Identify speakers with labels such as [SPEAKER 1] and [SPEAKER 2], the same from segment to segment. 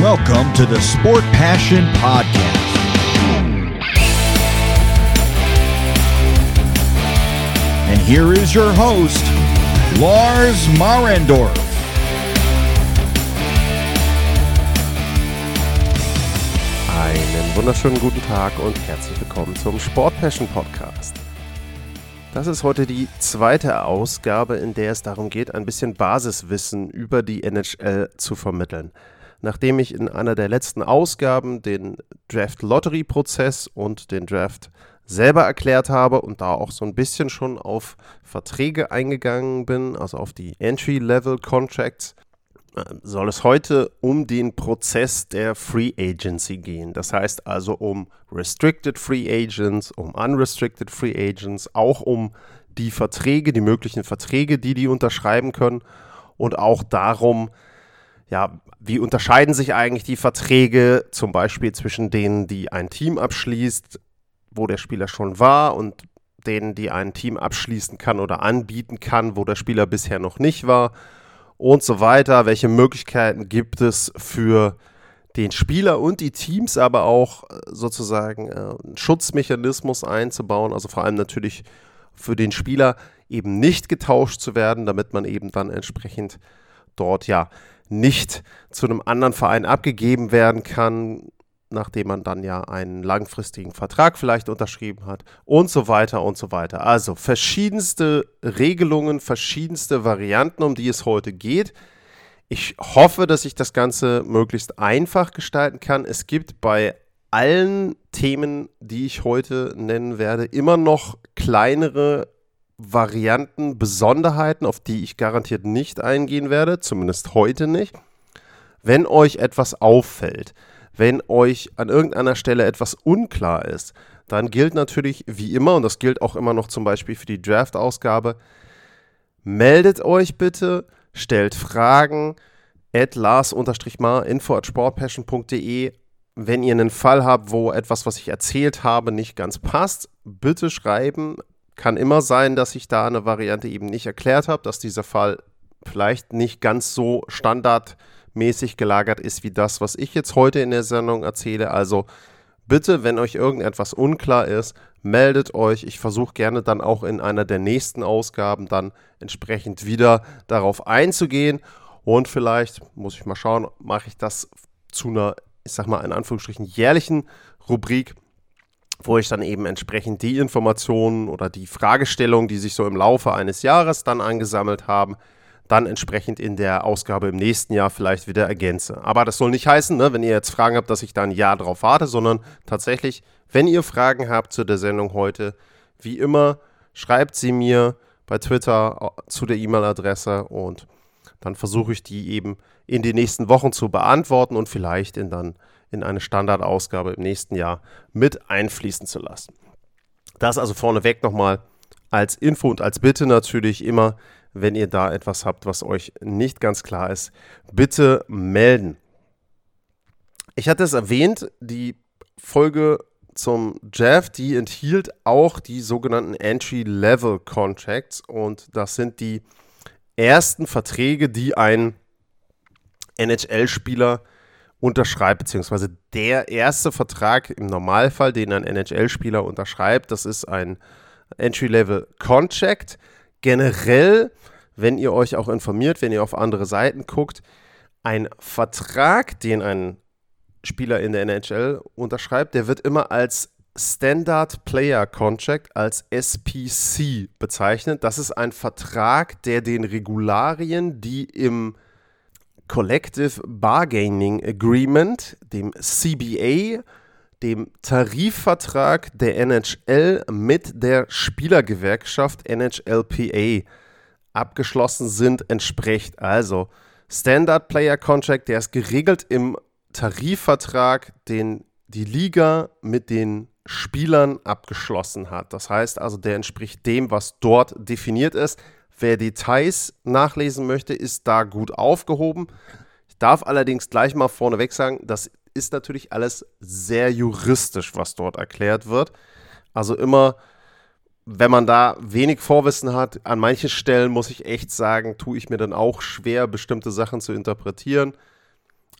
[SPEAKER 1] Welcome to the Sport Passion Podcast. And here is your host, Lars Marendorf.
[SPEAKER 2] Einen wunderschönen guten Tag und herzlich willkommen zum Sport Passion Podcast. Das ist heute die zweite Ausgabe, in der es darum geht, ein bisschen Basiswissen über die NHL zu vermitteln. Nachdem ich in einer der letzten Ausgaben den Draft Lottery Prozess und den Draft selber erklärt habe und da auch so ein bisschen schon auf Verträge eingegangen bin, also auf die Entry-Level Contracts, soll es heute um den Prozess der Free Agency gehen. Das heißt also um Restricted Free Agents, um Unrestricted Free Agents, auch um die Verträge, die möglichen Verträge, die die unterschreiben können und auch darum, ja, wie unterscheiden sich eigentlich die Verträge zum Beispiel zwischen denen, die ein Team abschließt, wo der Spieler schon war und denen, die ein Team abschließen kann oder anbieten kann, wo der Spieler bisher noch nicht war und so weiter. Welche Möglichkeiten gibt es für den Spieler und die Teams, aber auch äh, sozusagen äh, einen Schutzmechanismus einzubauen, also vor allem natürlich für den Spieler eben nicht getauscht zu werden, damit man eben dann entsprechend dort ja nicht zu einem anderen Verein abgegeben werden kann, nachdem man dann ja einen langfristigen Vertrag vielleicht unterschrieben hat und so weiter und so weiter. Also verschiedenste Regelungen, verschiedenste Varianten, um die es heute geht. Ich hoffe, dass ich das Ganze möglichst einfach gestalten kann. Es gibt bei allen Themen, die ich heute nennen werde, immer noch kleinere Varianten, Besonderheiten, auf die ich garantiert nicht eingehen werde, zumindest heute nicht. Wenn euch etwas auffällt, wenn euch an irgendeiner Stelle etwas unklar ist, dann gilt natürlich wie immer, und das gilt auch immer noch zum Beispiel für die Draft-Ausgabe, meldet euch bitte, stellt Fragen, at lars-mar, info at sportpassion.de. Wenn ihr einen Fall habt, wo etwas, was ich erzählt habe, nicht ganz passt, bitte schreiben. Kann immer sein, dass ich da eine Variante eben nicht erklärt habe, dass dieser Fall vielleicht nicht ganz so standard ist mäßig gelagert ist wie das, was ich jetzt heute in der Sendung erzähle. Also bitte, wenn euch irgendetwas unklar ist, meldet euch. Ich versuche gerne dann auch in einer der nächsten Ausgaben dann entsprechend wieder darauf einzugehen. Und vielleicht, muss ich mal schauen, mache ich das zu einer, ich sag mal in Anführungsstrichen, jährlichen Rubrik, wo ich dann eben entsprechend die Informationen oder die Fragestellungen, die sich so im Laufe eines Jahres dann angesammelt haben, dann entsprechend in der Ausgabe im nächsten Jahr vielleicht wieder ergänze. Aber das soll nicht heißen, ne, wenn ihr jetzt Fragen habt, dass ich da ein Jahr drauf warte, sondern tatsächlich, wenn ihr Fragen habt zu der Sendung heute, wie immer, schreibt sie mir bei Twitter zu der E-Mail-Adresse und dann versuche ich die eben in den nächsten Wochen zu beantworten und vielleicht in dann in eine Standardausgabe im nächsten Jahr mit einfließen zu lassen. Das also vorneweg nochmal als Info und als Bitte natürlich immer wenn ihr da etwas habt, was euch nicht ganz klar ist, bitte melden. Ich hatte es erwähnt, die Folge zum Jeff, die enthielt auch die sogenannten Entry-Level Contracts und das sind die ersten Verträge, die ein NHL-Spieler unterschreibt, beziehungsweise der erste Vertrag im Normalfall, den ein NHL-Spieler unterschreibt, das ist ein Entry-Level Contract generell, wenn ihr euch auch informiert, wenn ihr auf andere Seiten guckt, ein Vertrag, den ein Spieler in der NHL unterschreibt, der wird immer als Standard Player Contract, als SPC bezeichnet. Das ist ein Vertrag, der den Regularien, die im Collective Bargaining Agreement, dem CBA, dem Tarifvertrag der NHL mit der Spielergewerkschaft NHLPA abgeschlossen sind, entspricht. Also Standard Player Contract, der ist geregelt im Tarifvertrag, den die Liga mit den Spielern abgeschlossen hat. Das heißt also, der entspricht dem, was dort definiert ist. Wer Details nachlesen möchte, ist da gut aufgehoben. Ich darf allerdings gleich mal vorneweg sagen, das ist natürlich alles sehr juristisch, was dort erklärt wird. Also immer, wenn man da wenig Vorwissen hat, an manchen Stellen muss ich echt sagen, tue ich mir dann auch schwer, bestimmte Sachen zu interpretieren.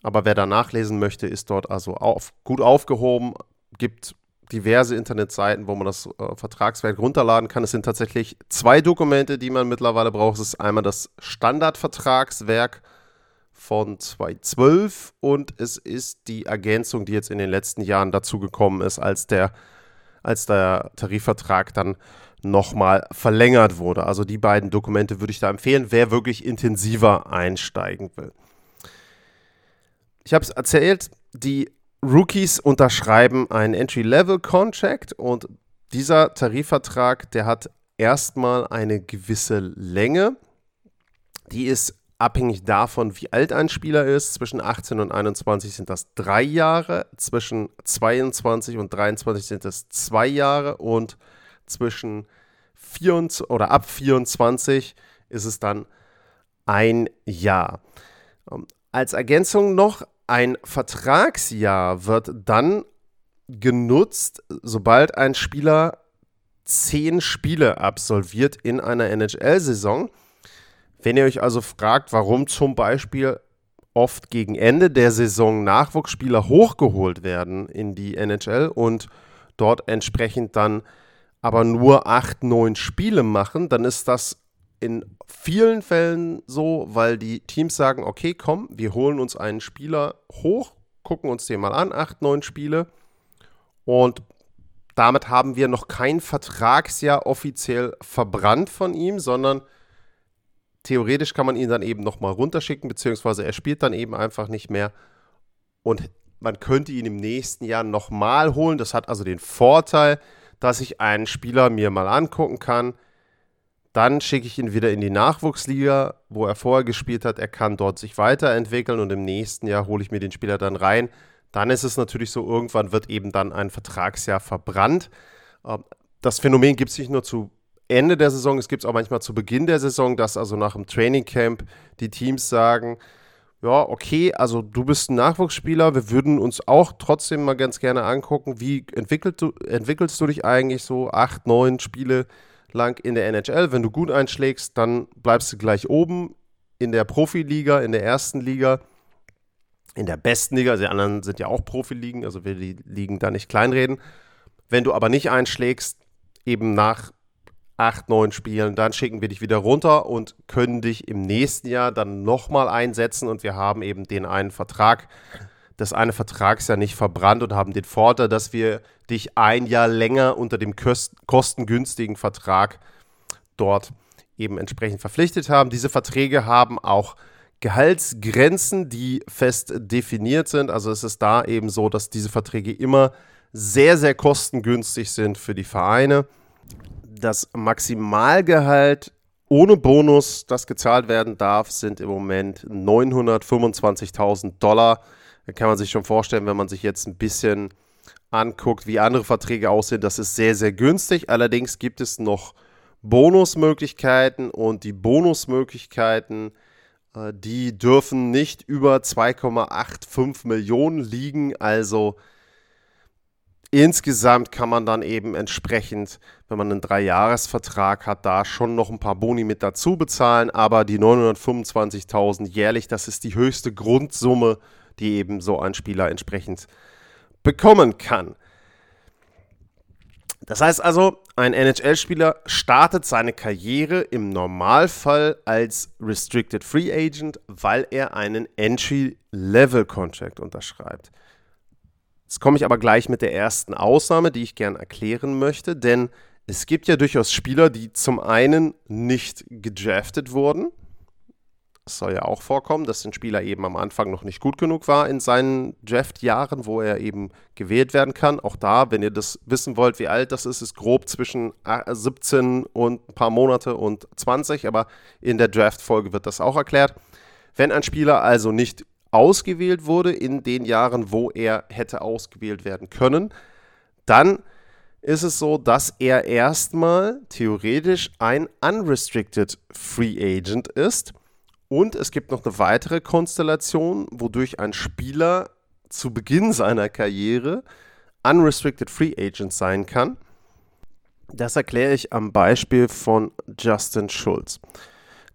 [SPEAKER 2] Aber wer da nachlesen möchte, ist dort also auf, gut aufgehoben, gibt diverse Internetseiten, wo man das äh, Vertragswerk runterladen kann. Es sind tatsächlich zwei Dokumente, die man mittlerweile braucht. Es ist einmal das Standardvertragswerk von 2012 und es ist die Ergänzung, die jetzt in den letzten Jahren dazugekommen ist, als der, als der Tarifvertrag dann nochmal verlängert wurde. Also die beiden Dokumente würde ich da empfehlen, wer wirklich intensiver einsteigen will. Ich habe es erzählt, die Rookies unterschreiben einen Entry-Level-Contract und dieser Tarifvertrag, der hat erstmal eine gewisse Länge. Die ist abhängig davon, wie alt ein Spieler ist. Zwischen 18 und 21 sind das drei Jahre, zwischen 22 und 23 sind es zwei Jahre und zwischen 24 oder ab 24 ist es dann ein Jahr. Ähm, als Ergänzung noch, ein Vertragsjahr wird dann genutzt, sobald ein Spieler zehn Spiele absolviert in einer NHL-Saison. Wenn ihr euch also fragt, warum zum Beispiel oft gegen Ende der Saison Nachwuchsspieler hochgeholt werden in die NHL und dort entsprechend dann aber nur acht, neun Spiele machen, dann ist das in vielen Fällen so, weil die Teams sagen, okay, komm, wir holen uns einen Spieler hoch, gucken uns den mal an, acht, neun Spiele und damit haben wir noch kein Vertragsjahr offiziell verbrannt von ihm, sondern theoretisch kann man ihn dann eben nochmal runterschicken, beziehungsweise er spielt dann eben einfach nicht mehr und man könnte ihn im nächsten Jahr nochmal holen. Das hat also den Vorteil, dass ich einen Spieler mir mal angucken kann. Dann schicke ich ihn wieder in die Nachwuchsliga, wo er vorher gespielt hat. Er kann dort sich weiterentwickeln und im nächsten Jahr hole ich mir den Spieler dann rein. Dann ist es natürlich so, irgendwann wird eben dann ein Vertragsjahr verbrannt. Ähm, das Phänomen gibt es nicht nur zu Ende der Saison, es gibt es auch manchmal zu Beginn der Saison, dass also nach dem Trainingcamp die Teams sagen, ja, okay, also du bist ein Nachwuchsspieler, wir würden uns auch trotzdem mal ganz gerne angucken, wie entwickelst du, entwickelst du dich eigentlich so acht, neun Spiele lang in der NHL. Wenn du gut einschlägst, dann bleibst du gleich oben in der Profiliga, in der ersten Liga, in der besten Liga, also die anderen sind ja auch Profiligen, also wir die Ligen da nicht kleinreden. Wenn du aber nicht einschlägst, eben nach acht, neun Spielen, dann schicken wir dich wieder runter und können dich im nächsten Jahr dann nochmal einsetzen und wir haben eben den einen Vertrag, das eine Vertragsjahr nicht verbrannt und haben den Vorteil, dass wir dich ein Jahr länger unter dem kostengünstigen Vertrag dort eben entsprechend verpflichtet haben. Diese Verträge haben auch Gehaltsgrenzen, die fest definiert sind. Also es ist da eben so, dass diese Verträge immer sehr, sehr kostengünstig sind für die Vereine das Maximalgehalt ohne Bonus, das gezahlt werden darf, sind im Moment 925.000 Dollar. Da kann man sich schon vorstellen, wenn man sich jetzt ein bisschen anguckt, wie andere Verträge aussehen, das ist sehr, sehr günstig. Allerdings gibt es noch Bonusmöglichkeiten und die Bonusmöglichkeiten, äh, die dürfen nicht über 2,85 Millionen liegen. Also Insgesamt kann man dann eben entsprechend, wenn man einen Dreijahresvertrag hat, da schon noch ein paar Boni mit dazu bezahlen, aber die 925.000 jährlich, das ist die höchste Grundsumme, die eben so ein Spieler entsprechend bekommen kann. Das heißt also, ein NHL-Spieler startet seine Karriere im Normalfall als Restricted Free Agent, weil er einen Entry-Level-Contract unterschreibt. Jetzt komme ich aber gleich mit der ersten Ausnahme, die ich gern erklären möchte, denn es gibt ja durchaus Spieler, die zum einen nicht gedraftet wurden. Es soll ja auch vorkommen, dass ein Spieler eben am Anfang noch nicht gut genug war in seinen Draftjahren, wo er eben gewählt werden kann. Auch da, wenn ihr das wissen wollt, wie alt das ist, ist grob zwischen 17 und ein paar Monate und 20, aber in der Draft-Folge wird das auch erklärt. Wenn ein Spieler also nicht ausgewählt wurde in den Jahren, wo er hätte ausgewählt werden können, dann ist es so, dass er erstmal theoretisch ein unrestricted Free Agent ist. Und es gibt noch eine weitere Konstellation, wodurch ein Spieler zu Beginn seiner Karriere unrestricted Free Agent sein kann. Das erkläre ich am Beispiel von Justin Schulz.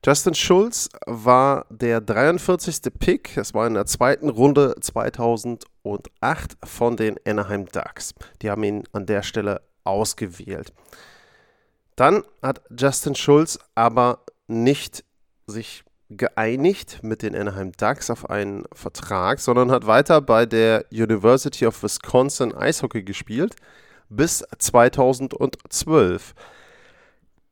[SPEAKER 2] Justin Schulz war der 43. Pick. Es war in der zweiten Runde 2008 von den Anaheim Ducks. Die haben ihn an der Stelle ausgewählt. Dann hat Justin Schulz aber nicht sich geeinigt mit den Anaheim Ducks auf einen Vertrag, sondern hat weiter bei der University of Wisconsin Eishockey gespielt bis 2012.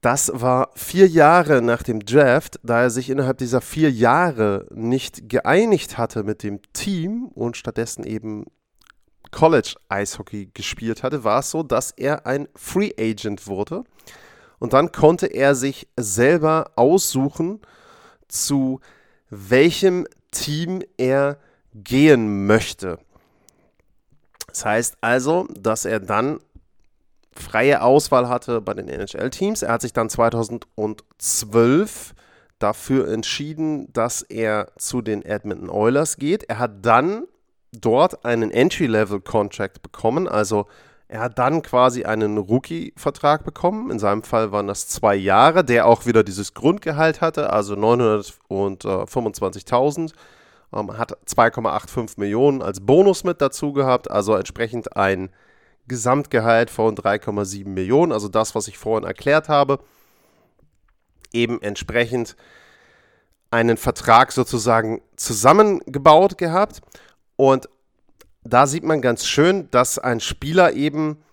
[SPEAKER 2] Das war vier Jahre nach dem Draft, da er sich innerhalb dieser vier Jahre nicht geeinigt hatte mit dem Team und stattdessen eben College Eishockey gespielt hatte, war es so, dass er ein Free Agent wurde. Und dann konnte er sich selber aussuchen, zu welchem Team er gehen möchte. Das heißt also, dass er dann freie Auswahl hatte bei den NHL-Teams. Er hat sich dann 2012 dafür entschieden, dass er zu den Edmonton Oilers geht. Er hat dann dort einen Entry-Level-Contract bekommen, also er hat dann quasi einen Rookie-Vertrag bekommen. In seinem Fall waren das zwei Jahre, der auch wieder dieses Grundgehalt hatte, also 925.000. Ähm, hat 2,85 Millionen als Bonus mit dazu gehabt, also entsprechend ein Gesamtgehalt von 3,7 Millionen, also das, was ich vorhin erklärt habe. Eben entsprechend einen Vertrag sozusagen zusammengebaut gehabt. Und da sieht man ganz schön, dass ein Spieler eben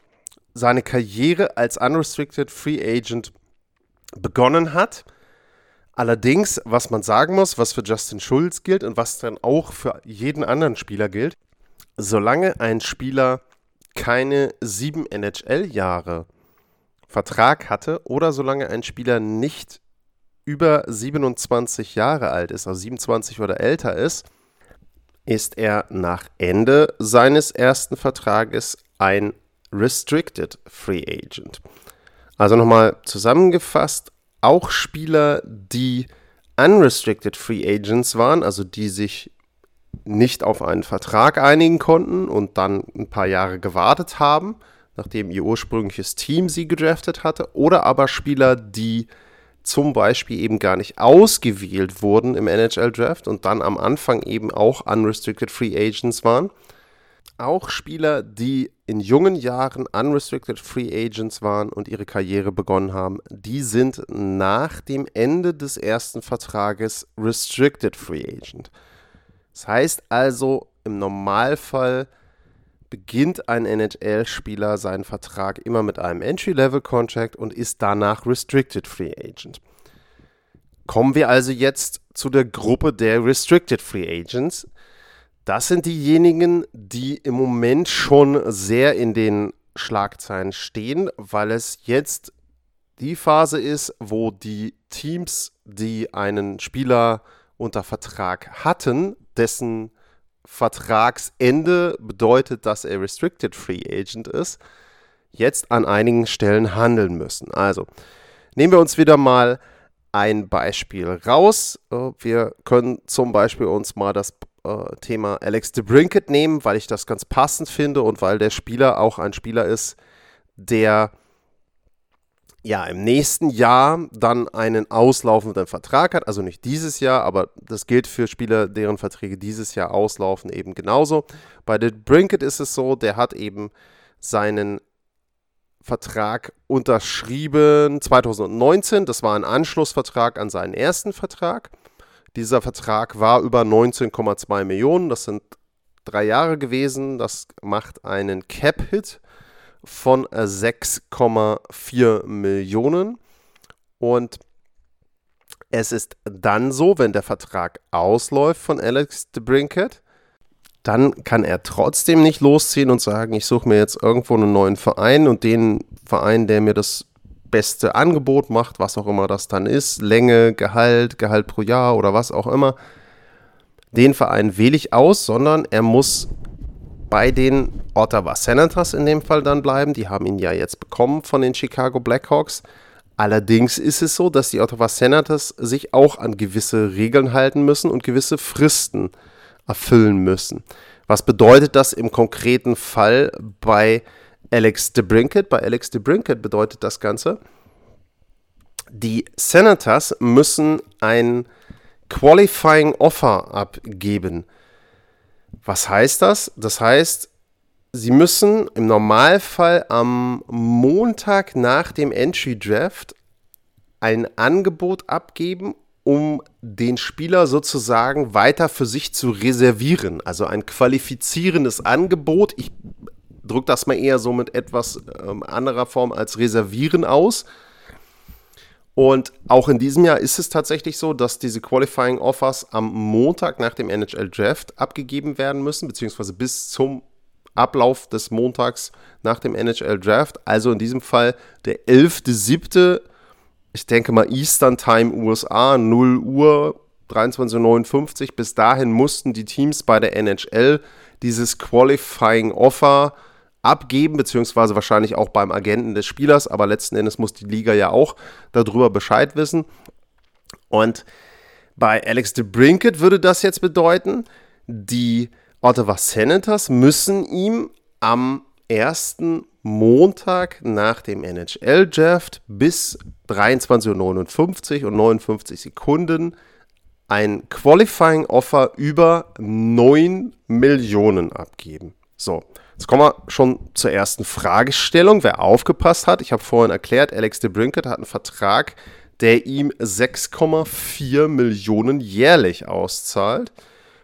[SPEAKER 2] seine Karriere als Unrestricted Free Agent begonnen hat. Allerdings, was man sagen muss, was für Justin Schulz gilt und was dann auch für jeden anderen Spieler gilt, solange ein Spieler keine sieben NHL-Jahre Vertrag hatte oder solange ein Spieler nicht über 27 Jahre alt ist, also 27 oder älter ist, ist er nach Ende seines ersten Vertrages ein Restricted Free Agent. Also nochmal zusammengefasst, auch Spieler, die Unrestricted Free Agents waren, also die sich nicht auf einen Vertrag einigen konnten und dann ein paar Jahre gewartet haben, nachdem ihr ursprüngliches Team sie gedraftet hatte, oder aber Spieler, die zum Beispiel eben gar nicht ausgewählt wurden im NHL-Draft und dann am Anfang eben auch Unrestricted Free Agents waren. Auch Spieler, die in jungen Jahren Unrestricted Free Agents waren und ihre Karriere begonnen haben, die sind nach dem Ende des ersten Vertrages Restricted Free Agent. Das heißt also im Normalfall beginnt ein NHL-Spieler seinen Vertrag immer mit einem Entry-Level-Contract und ist danach Restricted Free Agent. Kommen wir also jetzt zu der Gruppe der Restricted Free Agents. Das sind diejenigen, die im Moment schon sehr in den Schlagzeilen stehen, weil es jetzt die Phase ist, wo die Teams, die einen Spieler unter Vertrag hatten, dessen Vertragsende bedeutet, dass er Restricted Free Agent ist, jetzt an einigen Stellen handeln müssen. Also nehmen wir uns wieder mal ein Beispiel raus. Äh, wir können zum Beispiel uns mal das äh, Thema Alex DeBrinket nehmen, weil ich das ganz passend finde und weil der Spieler auch ein Spieler ist, der ja, im nächsten Jahr dann einen auslaufenden Vertrag hat, also nicht dieses Jahr, aber das gilt für Spieler, deren Verträge dieses Jahr auslaufen, eben genauso. Bei The Brinket ist es so, der hat eben seinen Vertrag unterschrieben 2019. Das war ein Anschlussvertrag an seinen ersten Vertrag. Dieser Vertrag war über 19,2 Millionen. Das sind drei Jahre gewesen. Das macht einen Cap-Hit von 6,4 Millionen. Und es ist dann so, wenn der Vertrag ausläuft von Alex DeBrinket, dann kann er trotzdem nicht losziehen und sagen, ich suche mir jetzt irgendwo einen neuen Verein und den Verein, der mir das beste Angebot macht, was auch immer das dann ist, Länge, Gehalt, Gehalt pro Jahr oder was auch immer, den Verein wähle ich aus, sondern er muss bei den Ottawa Senators in dem Fall dann bleiben. Die haben ihn ja jetzt bekommen von den Chicago Blackhawks. Allerdings ist es so, dass die Ottawa Senators sich auch an gewisse Regeln halten müssen und gewisse Fristen erfüllen müssen. Was bedeutet das im konkreten Fall bei Alex DeBrinket? Bei Alex DeBrinket bedeutet das Ganze, Die Senators müssen ein Qualifying Offer abgeben. Was heißt das? Das heißt, sie müssen im Normalfall am Montag nach dem Entry Draft ein Angebot abgeben, um den Spieler sozusagen weiter für sich zu reservieren. Also ein qualifizierendes Angebot. Ich drücke das mal eher so mit etwas ähm, anderer Form als reservieren aus. Und auch in diesem Jahr ist es tatsächlich so, dass diese Qualifying Offers am Montag nach dem NHL Draft abgegeben werden müssen, beziehungsweise bis zum Ablauf des Montags nach dem NHL Draft. Also in diesem Fall der 11.7., ich denke mal Eastern Time USA, 0 Uhr, 23.59 Uhr. Bis dahin mussten die Teams bei der NHL dieses Qualifying Offer abgeben, beziehungsweise wahrscheinlich auch beim Agenten des Spielers, aber letzten Endes muss die Liga ja auch darüber Bescheid wissen. Und bei Alex de Brinket würde das jetzt bedeuten, die Ottawa Senators müssen ihm am ersten Montag nach dem NHL-Draft bis 23.59 Uhr und 59 Sekunden ein Qualifying Offer über 9 Millionen abgeben. So, Jetzt kommen wir schon zur ersten Fragestellung. Wer aufgepasst hat, ich habe vorhin erklärt, Alex de Brinket hat einen Vertrag, der ihm 6,4 Millionen jährlich auszahlt,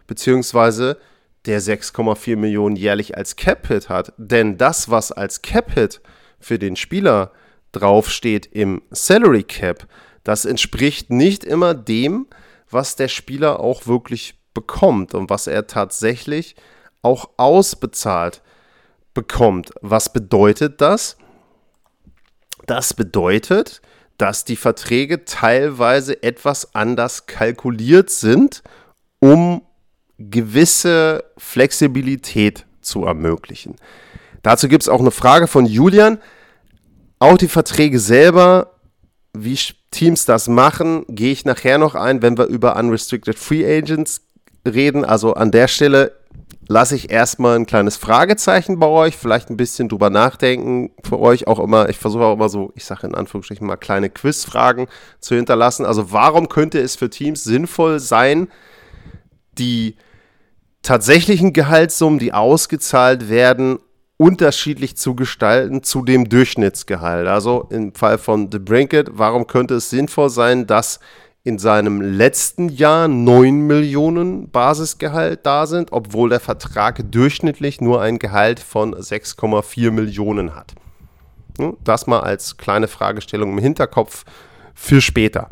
[SPEAKER 2] beziehungsweise der 6,4 Millionen jährlich als Cap-Hit hat. Denn das, was als Cap-Hit für den Spieler draufsteht im Salary Cap, das entspricht nicht immer dem, was der Spieler auch wirklich bekommt und was er tatsächlich auch ausbezahlt bekommt. Was bedeutet das? Das bedeutet, dass die Verträge teilweise etwas anders kalkuliert sind, um gewisse Flexibilität zu ermöglichen. Dazu gibt es auch eine Frage von Julian. Auch die Verträge selber, wie Teams das machen, gehe ich nachher noch ein, wenn wir über Unrestricted Free Agents reden. Also an der Stelle lasse ich erstmal ein kleines Fragezeichen bei euch, vielleicht ein bisschen drüber nachdenken für euch auch immer. Ich versuche auch immer so, ich sage in Anführungsstrichen mal kleine Quizfragen zu hinterlassen. Also warum könnte es für Teams sinnvoll sein, die tatsächlichen Gehaltssummen, die ausgezahlt werden, unterschiedlich zu gestalten zu dem Durchschnittsgehalt. Also im Fall von The Brinket, warum könnte es sinnvoll sein, dass in seinem letzten Jahr 9 Millionen Basisgehalt da sind, obwohl der Vertrag durchschnittlich nur ein Gehalt von 6,4 Millionen hat. Hm, das mal als kleine Fragestellung im Hinterkopf für später.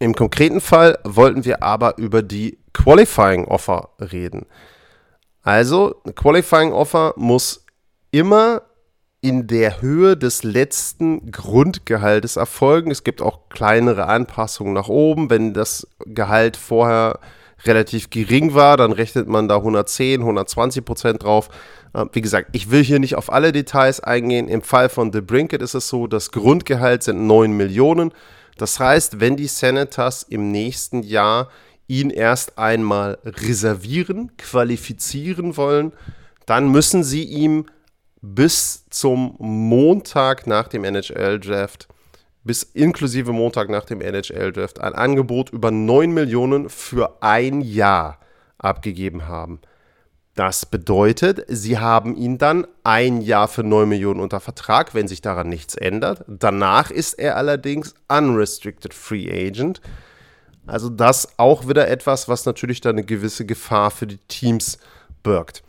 [SPEAKER 2] Im konkreten Fall wollten wir aber über die Qualifying Offer reden. Also, ein Qualifying Offer muss immer in der Höhe des letzten Grundgehaltes erfolgen. Es gibt auch kleinere Anpassungen nach oben. Wenn das Gehalt vorher relativ gering war, dann rechnet man da 110, 120 Prozent drauf. Äh, wie gesagt, ich will hier nicht auf alle Details eingehen. Im Fall von The Brinket ist es so, das Grundgehalt sind 9 Millionen. Das heißt, wenn die Senators im nächsten Jahr ihn erst einmal reservieren, qualifizieren wollen, dann müssen sie ihm bis zum Montag nach dem NHL-Draft, bis inklusive Montag nach dem NHL-Draft, ein Angebot über 9 Millionen für ein Jahr abgegeben haben. Das bedeutet, sie haben ihn dann ein Jahr für 9 Millionen unter Vertrag, wenn sich daran nichts ändert. Danach ist er allerdings unrestricted free agent. Also das auch wieder etwas, was natürlich dann eine gewisse Gefahr für die Teams birgt.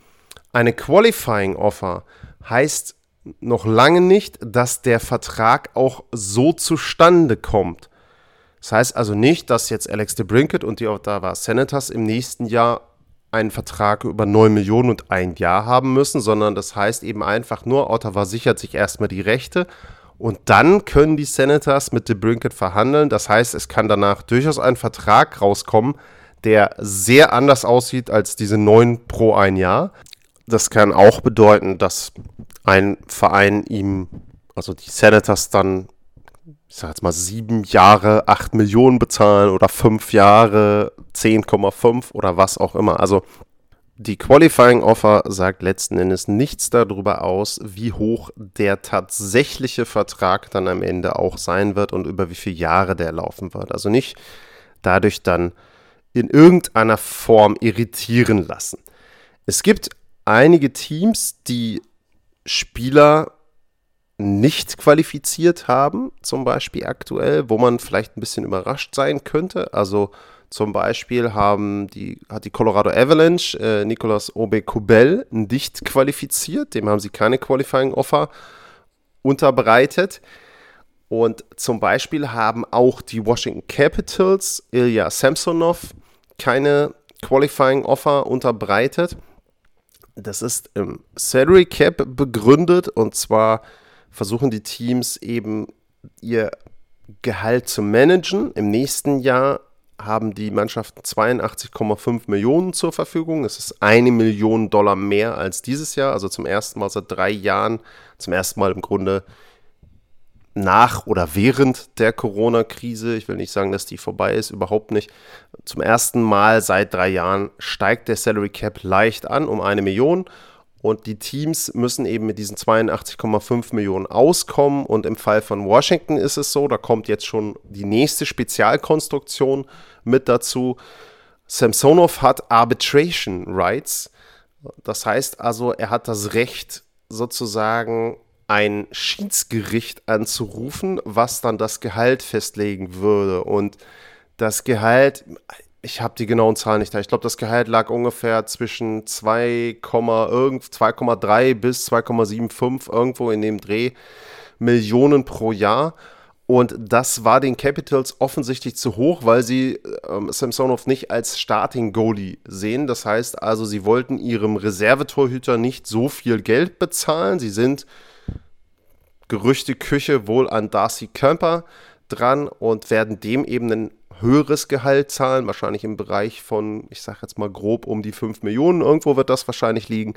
[SPEAKER 2] Eine Qualifying Offer heißt noch lange nicht, dass der Vertrag auch so zustande kommt. Das heißt also nicht, dass jetzt Alex de Brinket und die Ottawa Senators im nächsten Jahr einen Vertrag über 9 Millionen und ein Jahr haben müssen, sondern das heißt eben einfach nur, Ottawa sichert sich erstmal die Rechte und dann können die Senators mit de Brinket verhandeln. Das heißt, es kann danach durchaus ein Vertrag rauskommen, der sehr anders aussieht als diese 9 pro ein Jahr. Das kann auch bedeuten, dass ein Verein ihm, also die Senators dann, ich sag jetzt mal, sieben Jahre, acht Millionen bezahlen oder fünf Jahre 10,5 oder was auch immer. Also die Qualifying Offer sagt letzten Endes nichts darüber aus, wie hoch der tatsächliche Vertrag dann am Ende auch sein wird und über wie viele Jahre der laufen wird. Also nicht dadurch dann in irgendeiner Form irritieren lassen. Es gibt einige Teams, die Spieler nicht qualifiziert haben, zum Beispiel aktuell, wo man vielleicht ein bisschen überrascht sein könnte. Also zum Beispiel haben die, hat die Colorado Avalanche äh, Nicolas Obe-Kubel nicht qualifiziert, dem haben sie keine Qualifying-Offer unterbreitet. Und zum Beispiel haben auch die Washington Capitals Ilya Samsonov keine Qualifying Offer unterbreitet. Das ist im Salary Cap begründet und zwar versuchen die Teams eben ihr Gehalt zu managen. Im nächsten Jahr haben die Mannschaften 82,5 Millionen zur Verfügung. Das ist eine Million Dollar mehr als dieses Jahr, also zum ersten Mal seit drei Jahren, zum ersten Mal im Grunde nach oder während der Corona-Krise, ich will nicht sagen, dass die vorbei ist, überhaupt nicht. Zum ersten Mal seit drei Jahren steigt der Salary Cap leicht an um eine Million und die Teams müssen eben mit diesen 82,5 Millionen auskommen. Und im Fall von Washington ist es so, da kommt jetzt schon die nächste Spezialkonstruktion mit dazu. Samsonov hat Arbitration Rights. Das heißt also, er hat das Recht, sozusagen ein Schiedsgericht anzurufen, was dann das Gehalt festlegen würde. Und das Gehalt, ich habe die genauen Zahlen nicht da. Ich glaube, das Gehalt lag ungefähr zwischen 2,3 bis 2,75 irgendwo in dem Dreh Millionen pro Jahr. Und das war den Capitals offensichtlich zu hoch, weil sie ähm, Samsonov nicht als Starting Goalie sehen. Das heißt also, sie wollten ihrem Reservetorhüter nicht so viel Geld bezahlen. Sie sind Gerüchteküche wohl an Darcy Kemper dran und werden dem eben ein höheres Gehalt zahlen, wahrscheinlich im Bereich von, ich sage jetzt mal grob um die 5 Millionen, irgendwo wird das wahrscheinlich liegen.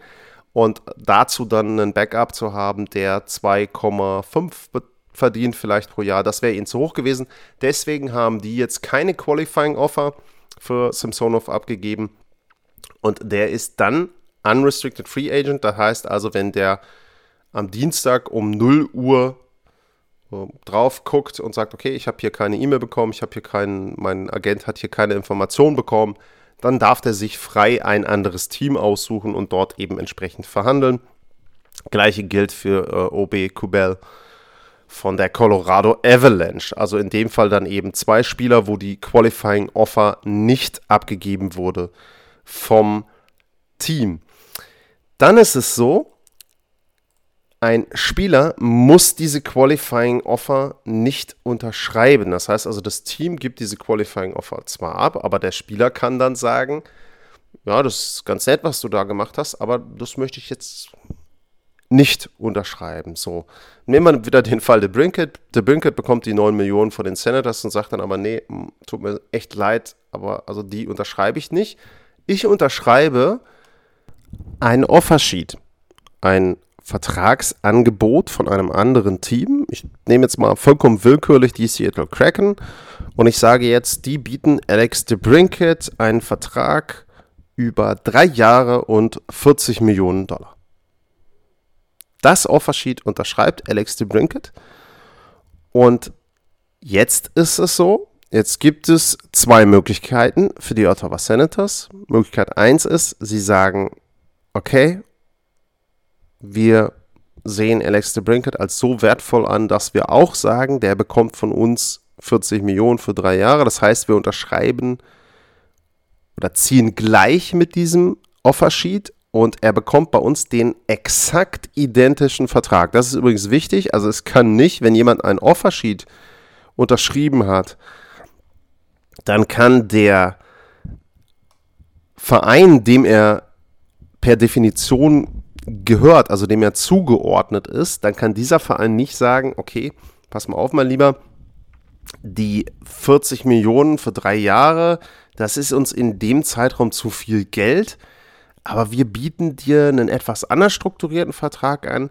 [SPEAKER 2] Und dazu dann einen Backup zu haben, der 2,5 verdient vielleicht pro Jahr, das wäre ihnen zu hoch gewesen. Deswegen haben die jetzt keine Qualifying Offer für Samsonov abgegeben. Und der ist dann Unrestricted Free Agent. Das heißt also, wenn der am Dienstag um 0 Uhr drauf guckt und sagt, okay, ich habe hier keine E-Mail bekommen, ich habe hier keinen, mein Agent hat hier keine Information bekommen, dann darf der sich frei ein anderes Team aussuchen und dort eben entsprechend verhandeln. Gleiche gilt für äh, OB Kubel von der Colorado Avalanche. Also in dem Fall dann eben zwei Spieler, wo die Qualifying Offer nicht abgegeben wurde vom Team. Dann ist es so, ein Spieler muss diese Qualifying Offer nicht unterschreiben. Das heißt also, das Team gibt diese Qualifying Offer zwar ab, aber der Spieler kann dann sagen, ja, das ist ganz nett, was du da gemacht hast, aber das möchte ich jetzt nicht unterschreiben. So, nehmen wir wieder den Fall der Brinket. Der Brinket bekommt die 9 Millionen von den Senators und sagt dann aber, nee, tut mir echt leid, aber also die unterschreibe ich nicht. Ich unterschreibe ein Offersheet, ein Vertragsangebot von einem anderen Team. Ich nehme jetzt mal vollkommen willkürlich die Seattle Kraken und ich sage jetzt, die bieten Alex DeBrinket einen Vertrag über drei Jahre und 40 Millionen Dollar. Das Offersheet unterschreibt Alex DeBrinket und jetzt ist es so, Jetzt gibt es zwei Möglichkeiten für die Ottawa Senators. Möglichkeit 1 ist, sie sagen, okay, wir sehen Alex DeBrinket als so wertvoll an, dass wir auch sagen, der bekommt von uns 40 Millionen für drei Jahre. Das heißt, wir unterschreiben oder ziehen gleich mit diesem Offersheet und er bekommt bei uns den exakt identischen Vertrag. Das ist übrigens wichtig. Also es kann nicht, wenn jemand ein Offersheet unterschrieben hat, dann kann der Verein, dem er per Definition gehört, also dem er zugeordnet ist, dann kann dieser Verein nicht sagen, okay, pass mal auf, mein Lieber, die 40 Millionen für drei Jahre, das ist uns in dem Zeitraum zu viel Geld, aber wir bieten dir einen etwas anders strukturierten Vertrag an.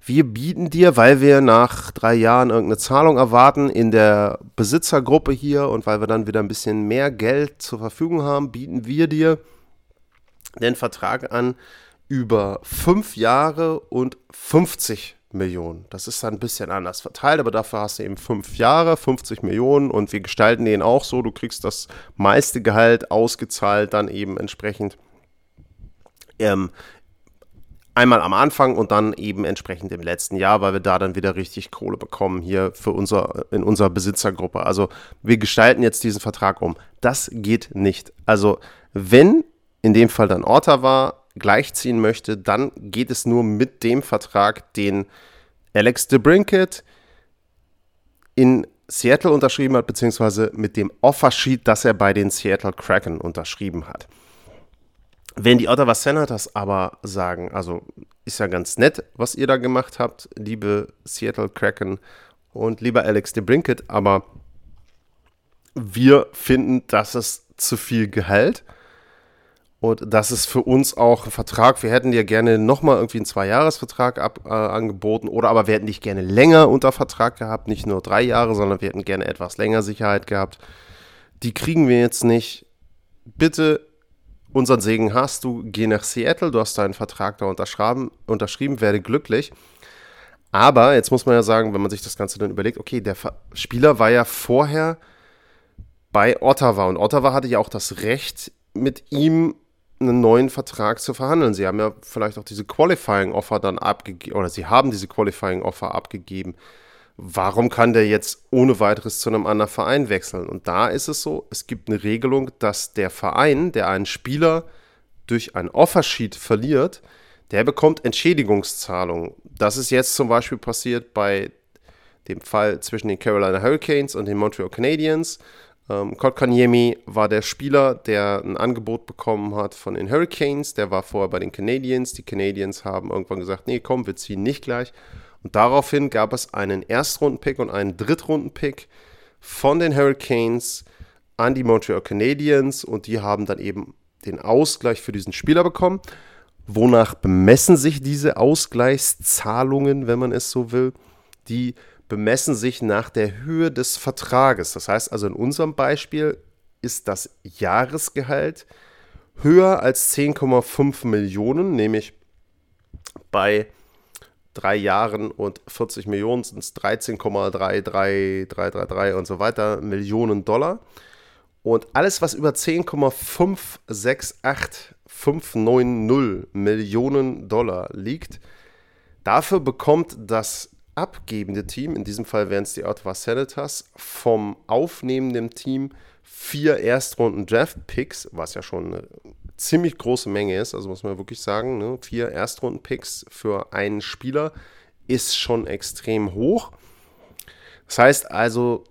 [SPEAKER 2] Wir bieten dir, weil wir nach drei Jahren irgendeine Zahlung erwarten in der Besitzergruppe hier und weil wir dann wieder ein bisschen mehr Geld zur Verfügung haben, bieten wir dir den Vertrag an über fünf Jahre und 50 Millionen. Das ist dann ein bisschen anders verteilt, aber dafür hast du eben fünf Jahre, 50 Millionen und wir gestalten den auch so. Du kriegst das meiste Gehalt ausgezahlt, dann eben entsprechend ähm, einmal am Anfang und dann eben entsprechend im letzten Jahr, weil wir da dann wieder richtig Kohle bekommen hier für unser, in unserer Besitzergruppe. Also wir gestalten jetzt diesen Vertrag um. Das geht nicht. Also wenn in dem Fall dann Ottawa gleichziehen möchte, dann geht es nur mit dem Vertrag, den Alex DeBrinket in Seattle unterschrieben hat, beziehungsweise mit dem Offersheet, das er bei den Seattle Kraken unterschrieben hat. Wenn die Ottawa Senators aber sagen, also ist ja ganz nett, was ihr da gemacht habt, liebe Seattle Kraken und lieber Alex DeBrinket, aber wir finden, das ist zu viel Gehalt und das ist für uns auch ein Vertrag. Wir hätten dir gerne nochmal irgendwie einen Zwei-Jahres-Vertrag äh, angeboten oder aber wir hätten dich gerne länger unter Vertrag gehabt. Nicht nur drei Jahre, sondern wir hätten gerne etwas länger Sicherheit gehabt. Die kriegen wir jetzt nicht. Bitte, unseren Segen hast du. Geh nach Seattle. Du hast deinen Vertrag da unterschrieben, unterschrieben werde glücklich. Aber jetzt muss man ja sagen, wenn man sich das Ganze dann überlegt, okay, der Spieler war ja vorher bei Ottawa und Ottawa hatte ja auch das Recht, mit ihm einen neuen Vertrag zu verhandeln. Sie haben ja vielleicht auch diese Qualifying Offer dann abgegeben, oder sie haben diese Qualifying Offer abgegeben. Warum kann der jetzt ohne weiteres zu einem anderen Verein wechseln? Und da ist es so, es gibt eine Regelung, dass der Verein, der einen Spieler durch ein Offersheet verliert, der bekommt Entschädigungszahlungen. Das ist jetzt zum Beispiel passiert bei dem Fall zwischen den Carolina Hurricanes und den Montreal Canadiens. Ähm, Kotkaniemi war der Spieler, der ein Angebot bekommen hat von den Hurricanes. Der war vorher bei den Canadiens. Die Canadiens haben irgendwann gesagt, nee, komm, wir ziehen nicht gleich. Und daraufhin gab es einen Erstrunden-Pick und einen Drittrunden-Pick von den Hurricanes an die Montreal Canadiens und die haben dann eben den Ausgleich für diesen Spieler bekommen. Wonach bemessen sich diese Ausgleichszahlungen, wenn man es so will? Die bemessen sich nach der Höhe des Vertrages. Das heißt also in unserem Beispiel ist das Jahresgehalt höher als 10,5 Millionen, nämlich bei drei Jahren und 40 Millionen sind es 13,33333 und so weiter Millionen Dollar. Und alles, was über 10,568590 Millionen Dollar liegt, dafür bekommt das abgebende Team, in diesem Fall wären es die Ottawa Senators, vom aufnehmenden Team vier Erstrunden Draft Picks, was ja schon eine ziemlich große Menge ist, also muss man wirklich sagen, ne? vier Erstrunden Picks für einen Spieler ist schon extrem hoch. Das heißt also,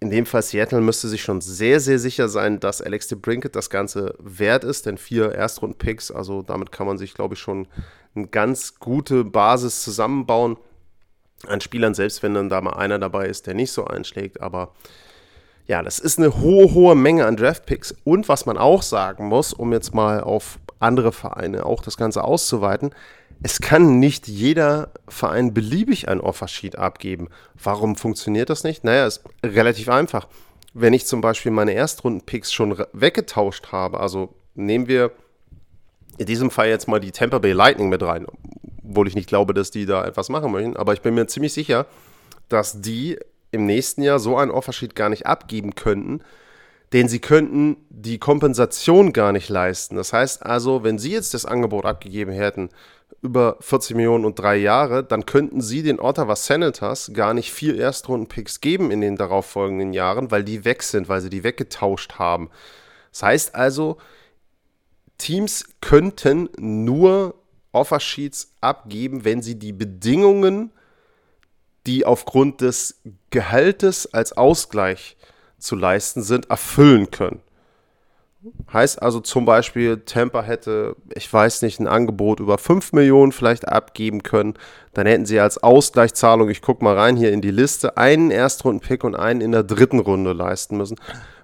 [SPEAKER 2] in dem Fall Seattle müsste sich schon sehr, sehr sicher sein, dass Alex de Brinket das Ganze wert ist, denn vier Erstrunden-Picks, also damit kann man sich, glaube ich, schon eine ganz gute Basis zusammenbauen an Spielern, selbst wenn dann da mal einer dabei ist, der nicht so einschlägt. Aber ja, das ist eine hohe, hohe Menge an Draftpicks. Und was man auch sagen muss, um jetzt mal auf andere Vereine auch das Ganze auszuweiten, es kann nicht jeder Verein beliebig ein Offersheet abgeben. Warum funktioniert das nicht? Naja, ist relativ einfach. Wenn ich zum Beispiel meine Erstrunden-Picks schon weggetauscht habe, also nehmen wir in diesem Fall jetzt mal die Tampa Bay Lightning mit rein, obwohl ich nicht glaube, dass die da etwas machen möchten. Aber ich bin mir ziemlich sicher, dass die im nächsten Jahr so einen Offersheet gar nicht abgeben könnten, denn sie könnten die Kompensation gar nicht leisten. Das heißt also, wenn sie jetzt das Angebot abgegeben hätten über 40 Millionen und drei Jahre, dann könnten sie den Ottawa Senators gar nicht vier Erstrunden-Picks geben in den darauffolgenden Jahren, weil die weg sind, weil sie die weggetauscht haben. Das heißt also, Teams könnten nur Offersheets abgeben, wenn sie die Bedingungen, die aufgrund des Gehaltes als Ausgleich zu leisten sind, erfüllen können. Heißt also zum Beispiel, Tampa hätte, ich weiß nicht, ein Angebot über 5 Millionen vielleicht abgeben können. Dann hätten sie als Ausgleichszahlung, ich gucke mal rein hier in die Liste, einen Erstrunden-Pick und einen in der dritten Runde leisten müssen.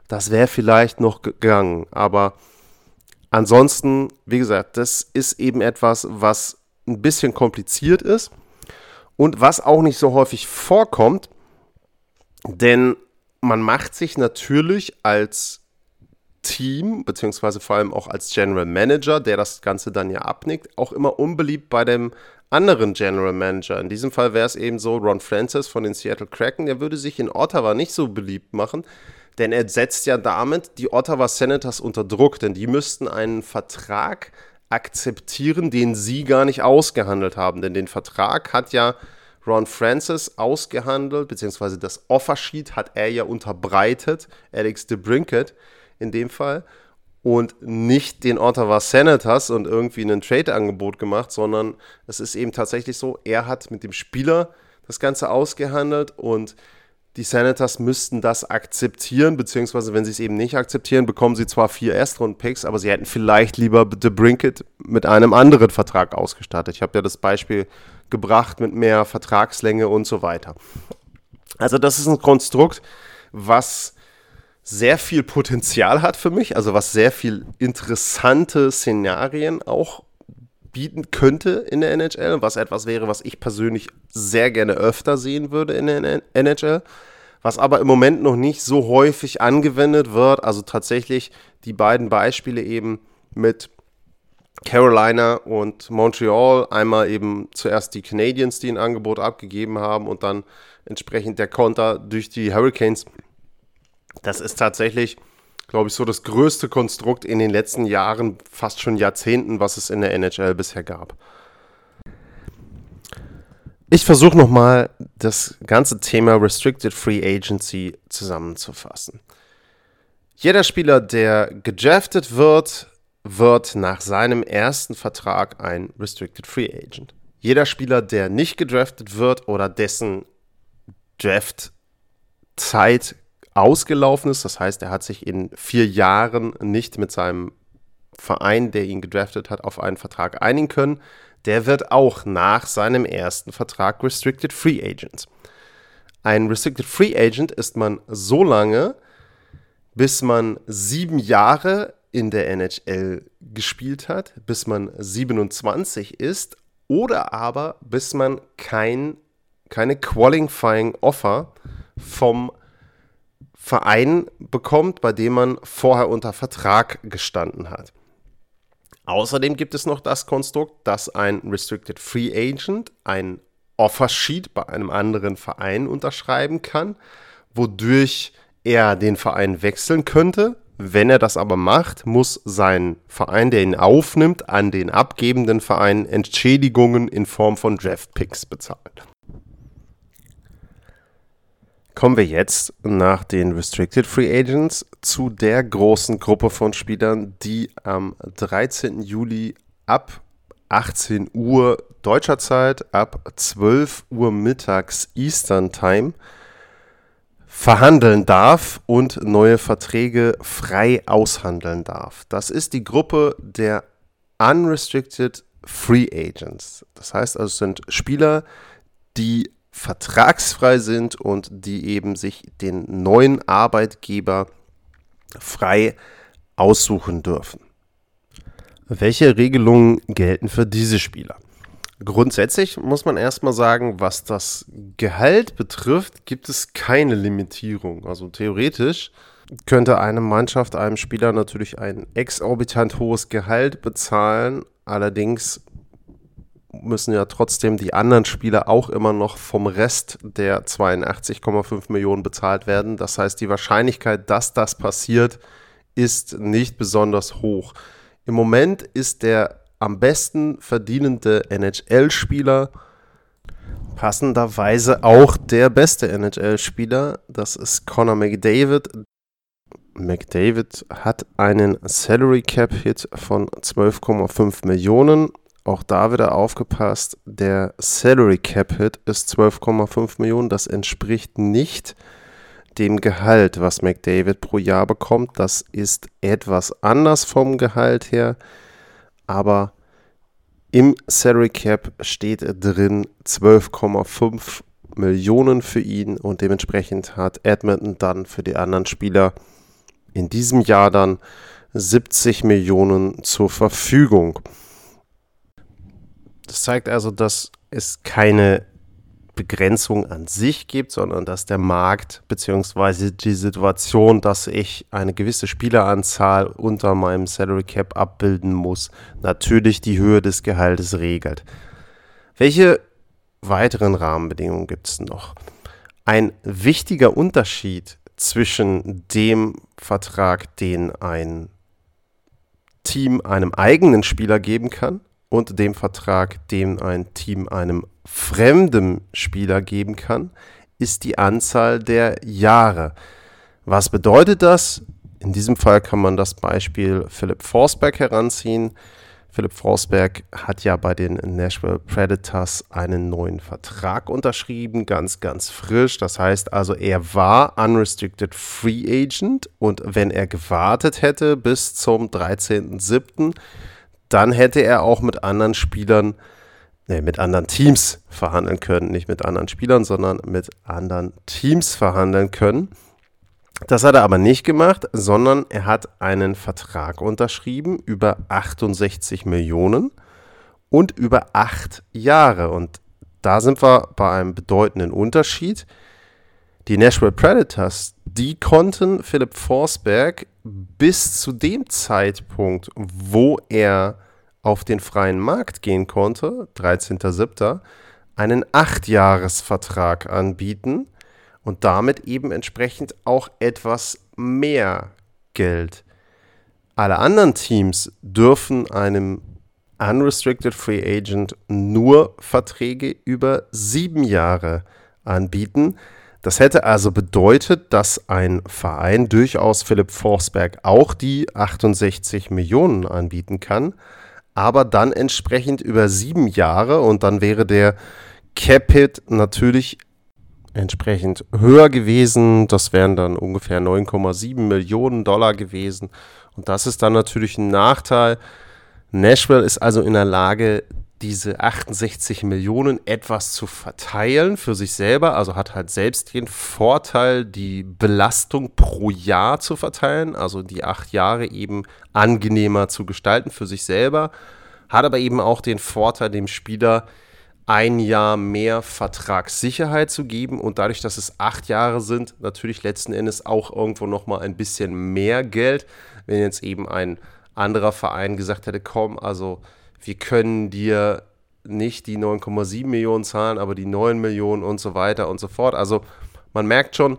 [SPEAKER 2] Das wäre vielleicht noch gegangen, aber Ansonsten, wie gesagt, das ist eben etwas, was ein bisschen kompliziert ist und was auch nicht so häufig vorkommt, denn man macht sich natürlich als Team, beziehungsweise vor allem auch als General Manager, der das Ganze dann ja abnickt, auch immer unbeliebt bei dem anderen General Manager. In diesem Fall wäre es eben so, Ron Francis von den Seattle Kraken, der würde sich in Ottawa nicht so beliebt machen, denn er setzt ja damit die Ottawa Senators unter Druck, denn die müssten einen Vertrag akzeptieren, den sie gar nicht ausgehandelt haben. Denn den Vertrag hat ja Ron Francis ausgehandelt, beziehungsweise das Offersheet hat er ja unterbreitet, Alex DeBrinket in dem Fall, und nicht den Ottawa Senators und irgendwie ein Trade-Angebot gemacht, sondern es ist eben tatsächlich so, er hat mit dem Spieler das Ganze ausgehandelt und die Senators müssten das akzeptieren, beziehungsweise wenn sie es eben nicht akzeptieren, bekommen sie zwar vier Erstrunden-Picks, aber sie hätten vielleicht lieber The Brinket mit einem anderen Vertrag ausgestattet. Ich habe ja das Beispiel gebracht mit mehr Vertragslänge und so weiter. Also das ist ein Konstrukt, was sehr viel Potenzial hat für mich, also was sehr viel interessante Szenarien auch bieten könnte in der NHL, was etwas wäre, was ich persönlich sehr gerne öfter sehen würde in der NHL, was aber im Moment noch nicht so häufig angewendet wird. Also tatsächlich die beiden Beispiele eben mit Carolina und Montreal, einmal eben zuerst die Canadiens, die ein Angebot abgegeben haben und dann entsprechend der Konter durch die Hurricanes. Das ist tatsächlich glaube ich, so das größte Konstrukt in den letzten Jahren, fast schon Jahrzehnten, was es in der NHL bisher gab. Ich versuche nochmal das ganze Thema Restricted Free Agency zusammenzufassen. Jeder Spieler, der gedraftet wird, wird nach seinem ersten Vertrag ein Restricted Free Agent. Jeder Spieler, der nicht gedraftet wird oder dessen Draftzeit ausgelaufen ist. Das heißt, er hat sich in vier Jahren nicht mit seinem Verein, der ihn gedraftet hat, auf einen Vertrag einigen können. Der wird auch nach seinem ersten Vertrag Restricted Free Agent. Ein Restricted Free Agent ist man so lange, bis man sieben Jahre in der NHL gespielt hat, bis man 27 ist oder aber bis man kein, keine Qualifying Offer vom Verein bekommt, bei dem man vorher unter Vertrag gestanden hat. Außerdem gibt es noch das Konstrukt, dass ein Restricted Free Agent ein Offersheet bei einem anderen Verein unterschreiben kann, wodurch er den Verein wechseln könnte. Wenn er das aber macht, muss sein Verein, der ihn aufnimmt, an den abgebenden Verein Entschädigungen in Form von Draftpicks bezahlen. Kommen wir jetzt nach den Restricted Free Agents zu der großen Gruppe von Spielern, die am 13. Juli ab 18 Uhr deutscher Zeit, ab 12 Uhr mittags Eastern Time verhandeln darf und neue Verträge frei aushandeln darf. Das ist die Gruppe der Unrestricted Free Agents. Das heißt also, es sind Spieler, die vertragsfrei sind und die eben sich den neuen Arbeitgeber frei aussuchen dürfen. Welche Regelungen gelten für diese Spieler? Grundsätzlich muss man erstmal sagen, was das Gehalt betrifft, gibt es keine Limitierung. Also theoretisch könnte eine Mannschaft einem Spieler natürlich ein exorbitant hohes Gehalt bezahlen. Allerdings müssen ja trotzdem die anderen Spieler auch immer noch vom Rest der 82,5 Millionen bezahlt werden. Das heißt, die Wahrscheinlichkeit, dass das passiert, ist nicht besonders hoch. Im Moment ist der am besten verdienende NHL-Spieler passenderweise auch der beste NHL-Spieler. Das ist Conor McDavid. McDavid hat einen Salary Cap Hit von 12,5 Millionen auch da wieder aufgepasst, der Salary Cap Hit ist 12,5 Millionen. Das entspricht nicht dem Gehalt, was McDavid pro Jahr bekommt. Das ist etwas anders vom Gehalt her, aber im Salary Cap steht drin 12,5 Millionen für ihn und dementsprechend hat Edmonton dann für die anderen Spieler in diesem Jahr dann 70 Millionen zur Verfügung. Das zeigt also, dass es keine Begrenzung an sich gibt, sondern dass der Markt bzw. die Situation, dass ich eine gewisse Spieleranzahl unter meinem Salary Cap abbilden muss, natürlich die Höhe des Gehaltes regelt. Welche weiteren Rahmenbedingungen gibt es noch? Ein wichtiger Unterschied zwischen dem Vertrag, den ein Team einem eigenen Spieler geben kann und dem Vertrag, den ein Team einem fremden Spieler geben kann, ist die Anzahl der Jahre. Was bedeutet das? In diesem Fall kann man das Beispiel Philipp Forsberg heranziehen. Philipp Forsberg hat ja bei den Nashville Predators einen neuen Vertrag unterschrieben, ganz, ganz frisch. Das heißt also, er war Unrestricted Free Agent und wenn er gewartet hätte bis zum 13.07., dann hätte er auch mit anderen Spielern, nee, mit anderen Teams verhandeln können. Nicht mit anderen Spielern, sondern mit anderen Teams verhandeln können. Das hat er aber nicht gemacht, sondern er hat einen Vertrag unterschrieben über 68 Millionen und über acht Jahre. Und da sind wir bei einem bedeutenden Unterschied. Die Nashville Predators, die konnten Philipp Forsberg bis zu dem Zeitpunkt, wo er auf den freien Markt gehen konnte, 13.07., einen Achtjahresvertrag anbieten und damit eben entsprechend auch etwas mehr Geld. Alle anderen Teams dürfen einem Unrestricted Free Agent nur Verträge über sieben Jahre anbieten. Das hätte also bedeutet, dass ein Verein durchaus Philipp Forsberg auch die 68 Millionen anbieten kann, aber dann entsprechend über sieben Jahre und dann wäre der Cap-Hit natürlich entsprechend höher gewesen. Das wären dann ungefähr 9,7 Millionen Dollar gewesen. Und das ist dann natürlich ein Nachteil. Nashville ist also in der Lage, diese 68 Millionen etwas zu verteilen für sich selber, also hat halt selbst den Vorteil, die Belastung pro Jahr zu verteilen, also die acht Jahre eben angenehmer zu gestalten für sich selber, hat aber eben auch den Vorteil, dem Spieler ein Jahr mehr Vertragssicherheit zu geben. Und dadurch, dass es acht Jahre sind, natürlich letzten Endes auch irgendwo nochmal ein bisschen mehr Geld, wenn jetzt eben ein anderer Verein gesagt hätte, komm, also wir können dir nicht die 9,7 Millionen zahlen, aber die 9 Millionen und so weiter und so fort. Also man merkt schon,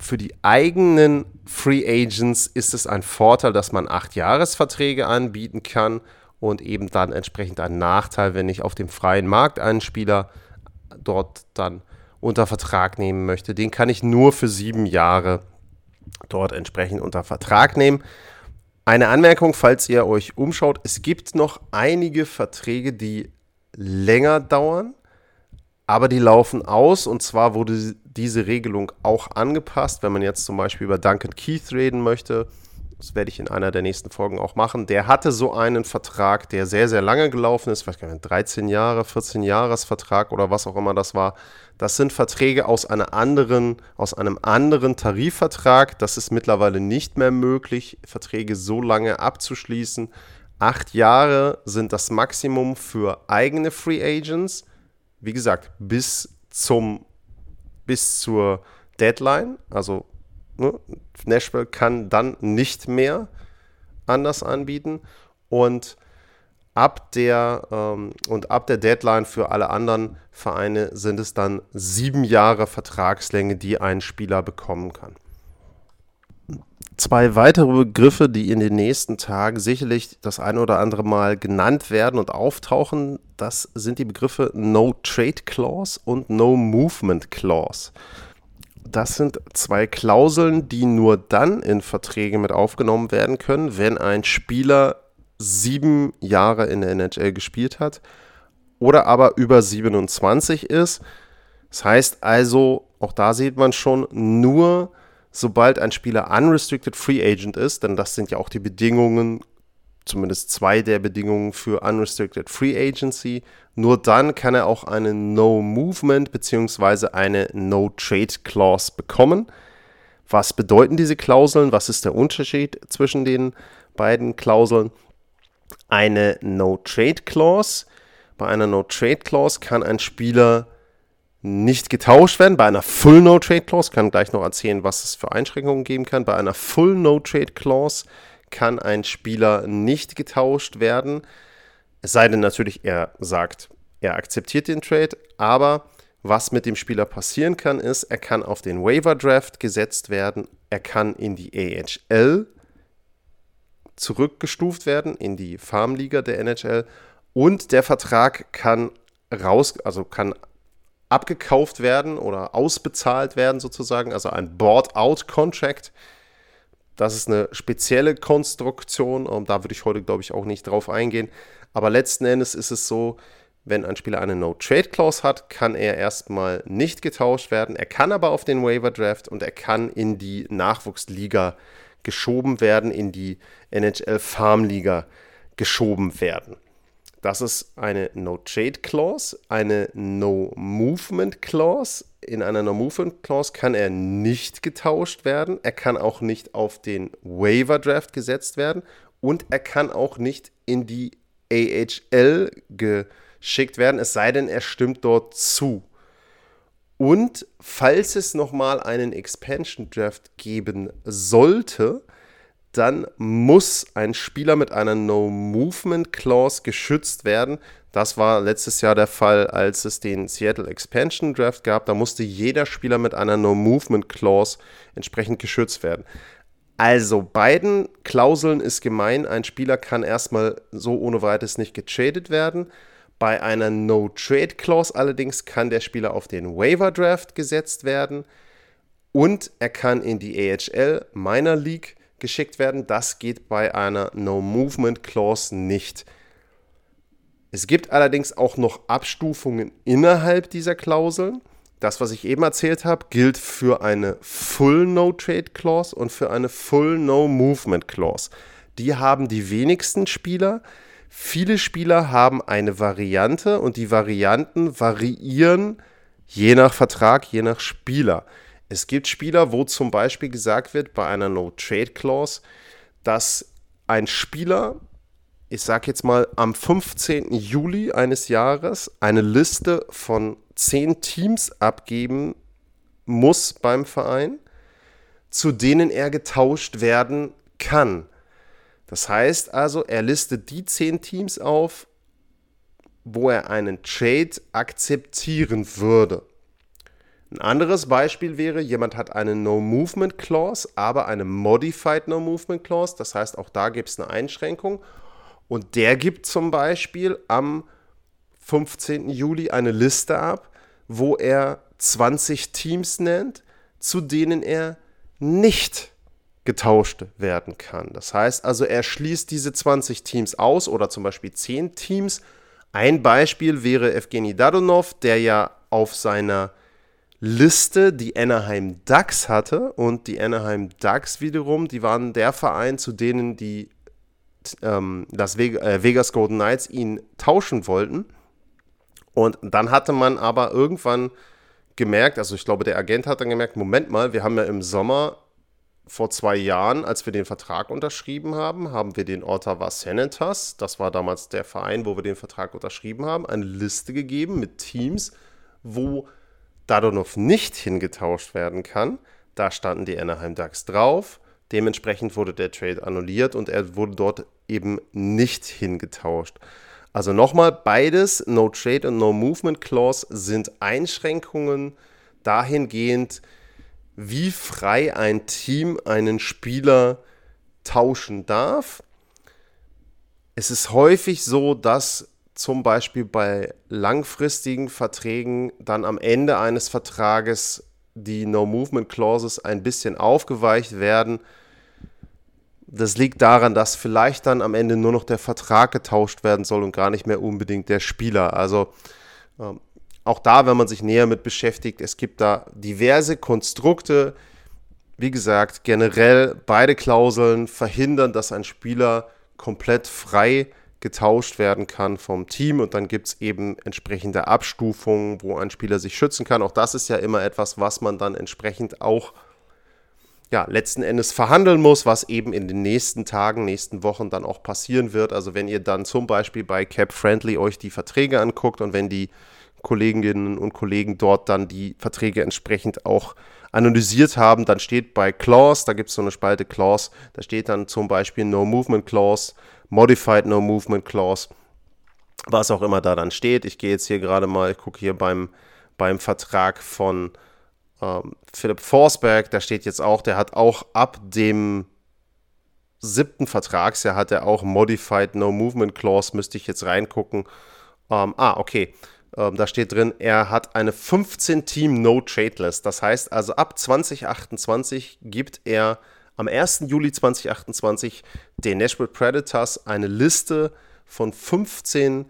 [SPEAKER 2] für die eigenen Free Agents ist es ein Vorteil, dass man acht Jahresverträge anbieten kann und eben dann entsprechend ein Nachteil, wenn ich auf dem freien Markt einen Spieler dort dann unter Vertrag nehmen möchte. Den kann ich nur für sieben Jahre dort entsprechend unter Vertrag nehmen. Eine Anmerkung, falls ihr euch umschaut, es gibt noch einige Verträge, die länger dauern, aber die laufen aus und zwar wurde diese Regelung auch angepasst, wenn man jetzt zum Beispiel über Duncan Keith reden möchte. Das werde ich in einer der nächsten Folgen auch machen. Der hatte so einen Vertrag, der sehr, sehr lange gelaufen ist, vielleicht 13 Jahre, 14 Jahresvertrag oder was auch immer das war. Das sind Verträge aus, einer anderen, aus einem anderen Tarifvertrag. Das ist mittlerweile nicht mehr möglich, Verträge so lange abzuschließen. Acht Jahre sind das Maximum für eigene Free Agents. Wie gesagt, bis zum bis zur Deadline. Also ne, Nashville kann dann nicht mehr anders anbieten. Und ab der ähm, und ab der Deadline für alle anderen Vereine sind es dann sieben Jahre Vertragslänge, die ein Spieler bekommen kann. Zwei weitere Begriffe, die in den nächsten Tagen sicherlich das eine oder andere Mal genannt werden und auftauchen, das sind die Begriffe No Trade Clause und No Movement Clause. Das sind zwei Klauseln, die nur dann in Verträge mit aufgenommen werden können, wenn ein Spieler sieben Jahre in der NHL gespielt hat oder aber über 27 ist. Das heißt also, auch da sieht man schon, nur sobald ein Spieler unrestricted free agent ist, denn das sind ja auch die Bedingungen, zumindest zwei der Bedingungen für unrestricted free agency, nur dann kann er auch eine No Movement bzw. eine No Trade Clause bekommen. Was bedeuten diese Klauseln? Was ist der Unterschied zwischen den beiden Klauseln? Eine No-Trade-Clause. Bei einer No-Trade-Clause kann ein Spieler nicht getauscht werden. Bei einer Full No Trade Clause kann gleich noch erzählen, was es für Einschränkungen geben kann. Bei einer Full No Trade Clause kann ein Spieler nicht getauscht werden. Es sei denn natürlich, er sagt, er akzeptiert den Trade, aber was mit dem Spieler passieren kann, ist, er kann auf den Waiver Draft gesetzt werden, er kann in die AHL zurückgestuft werden, in die Farmliga der NHL und der Vertrag kann raus, also kann abgekauft werden oder ausbezahlt werden sozusagen, also ein Board-out-Contract. Das ist eine spezielle Konstruktion, und da würde ich heute, glaube ich, auch nicht drauf eingehen. Aber letzten Endes ist es so, wenn ein Spieler eine No-Trade-Clause hat, kann er erstmal nicht getauscht werden. Er kann aber auf den Waiver-Draft und er kann in die Nachwuchsliga geschoben werden, in die NHL-Farmliga geschoben werden. Das ist eine No-Trade-Clause, eine No-Movement-Clause. In einer No-Movement-Clause kann er nicht getauscht werden. Er kann auch nicht auf den Waiver-Draft gesetzt werden. Und er kann auch nicht in die AHL geschickt werden, es sei denn, er stimmt dort zu. Und falls es nochmal einen Expansion Draft geben sollte, dann muss ein Spieler mit einer No-Movement Clause geschützt werden. Das war letztes Jahr der Fall, als es den Seattle Expansion Draft gab. Da musste jeder Spieler mit einer No-Movement Clause entsprechend geschützt werden. Also beiden Klauseln ist gemein. Ein Spieler kann erstmal so ohne weiteres nicht getradet werden. Bei einer No-Trade Clause allerdings kann der Spieler auf den Waiver Draft gesetzt werden und er kann in die AHL Minor League geschickt werden. Das geht bei einer No Movement Clause nicht. Es gibt allerdings auch noch Abstufungen innerhalb dieser Klauseln. Das, was ich eben erzählt habe, gilt für eine Full No Trade Clause und für eine Full No Movement Clause. Die haben die wenigsten Spieler. Viele Spieler haben eine Variante und die Varianten variieren je nach Vertrag, je nach Spieler. Es gibt Spieler, wo zum Beispiel gesagt wird bei einer No-Trade-Clause, dass ein Spieler, ich sage jetzt mal am 15. Juli eines Jahres, eine Liste von zehn Teams abgeben muss beim Verein, zu denen er getauscht werden kann. Das heißt also, er listet die zehn Teams auf, wo er einen Trade akzeptieren würde. Ein anderes Beispiel wäre, jemand hat eine No-Movement Clause, aber eine Modified No-Movement Clause. Das heißt, auch da gibt es eine Einschränkung. Und der gibt zum Beispiel am 15. Juli eine Liste ab, wo er 20 Teams nennt, zu denen er nicht getauscht werden kann. Das heißt also, er schließt diese 20 Teams aus oder zum Beispiel 10 Teams. Ein Beispiel wäre Evgeny Dadonov, der ja auf seiner Liste die Anaheim Ducks hatte und die Anaheim Ducks wiederum, die waren der Verein, zu denen die ähm, das äh, Vegas Golden Knights ihn tauschen wollten. Und dann hatte man aber irgendwann gemerkt, also ich glaube, der Agent hat dann gemerkt, Moment mal, wir haben ja im Sommer vor zwei Jahren, als wir den Vertrag unterschrieben haben, haben wir den Ottawa Senators, das war damals der Verein, wo wir den Vertrag unterschrieben haben, eine Liste gegeben mit Teams, wo Dadonov nicht hingetauscht werden kann. Da standen die Anaheim Ducks drauf. Dementsprechend wurde der Trade annulliert und er wurde dort eben nicht hingetauscht. Also nochmal, beides, No Trade und No Movement Clause, sind Einschränkungen dahingehend, wie frei ein Team einen Spieler tauschen darf. Es ist häufig so, dass zum Beispiel bei langfristigen Verträgen dann am Ende eines Vertrages die No-Movement Clauses ein bisschen aufgeweicht werden. Das liegt daran, dass vielleicht dann am Ende nur noch der Vertrag getauscht werden soll und gar nicht mehr unbedingt der Spieler. Also ähm, auch da, wenn man sich näher mit beschäftigt, es gibt da diverse Konstrukte. Wie gesagt, generell beide Klauseln verhindern, dass ein Spieler komplett frei getauscht werden kann vom Team und dann gibt es eben entsprechende Abstufungen, wo ein Spieler sich schützen kann. Auch das ist ja immer etwas, was man dann entsprechend auch ja, letzten Endes verhandeln muss, was eben in den nächsten Tagen, nächsten Wochen dann auch passieren wird. Also wenn ihr dann zum Beispiel bei Cap Friendly euch die Verträge anguckt und wenn die Kolleginnen und Kollegen dort dann die Verträge entsprechend auch analysiert haben. Dann steht bei Clause, da gibt es so eine Spalte Clause, da steht dann zum Beispiel No Movement Clause, Modified No Movement Clause, was auch immer da dann steht. Ich gehe jetzt hier gerade mal, ich gucke hier beim, beim Vertrag von ähm, Philipp Forsberg, da steht jetzt auch, der hat auch ab dem siebten Vertragsjahr hat er auch Modified No Movement Clause, müsste ich jetzt reingucken. Ähm, ah, okay. Ähm, da steht drin, er hat eine 15-Team No-Trade-List. Das heißt also, ab 2028 gibt er am 1. Juli 2028 den Nashville Predators eine Liste von 15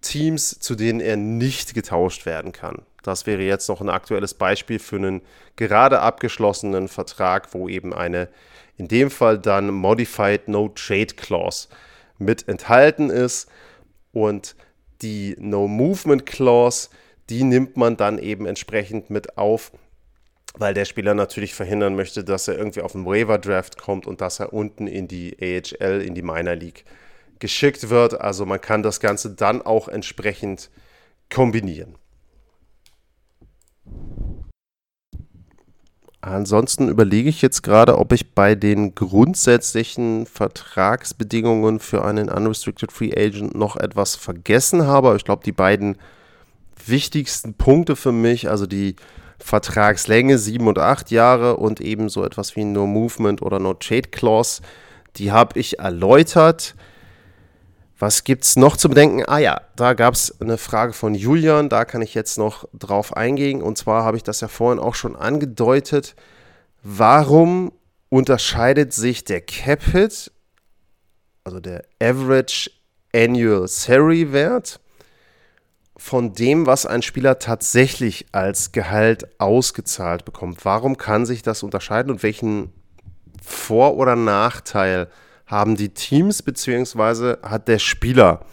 [SPEAKER 2] Teams, zu denen er nicht getauscht werden kann. Das wäre jetzt noch ein aktuelles Beispiel für einen gerade abgeschlossenen Vertrag, wo eben eine, in dem Fall dann Modified No Trade Clause mit enthalten ist. Und die No Movement Clause, die nimmt man dann eben entsprechend mit auf, weil der Spieler natürlich verhindern möchte, dass er irgendwie auf den Waiver Draft kommt und dass er unten in die AHL, in die Minor League geschickt wird. Also man kann das Ganze dann auch entsprechend kombinieren. Ansonsten überlege ich jetzt gerade, ob ich bei den grundsätzlichen Vertragsbedingungen für einen Unrestricted Free Agent noch etwas vergessen habe. Ich glaube, die beiden wichtigsten Punkte für mich, also die Vertragslänge sieben und acht Jahre und eben so etwas wie No Movement oder No Trade Clause, die habe ich erläutert. Was gibt es noch zu bedenken? Ah ja, da gab es eine Frage von Julian, da kann ich jetzt noch drauf eingehen. Und zwar habe ich das ja vorhin auch schon angedeutet. Warum unterscheidet sich der Cap-Hit, also der Average Annual Salary Wert, von dem, was ein Spieler tatsächlich als Gehalt ausgezahlt bekommt? Warum kann sich das unterscheiden und welchen Vor- oder Nachteil hat haben die Teams bzw. hat der Spieler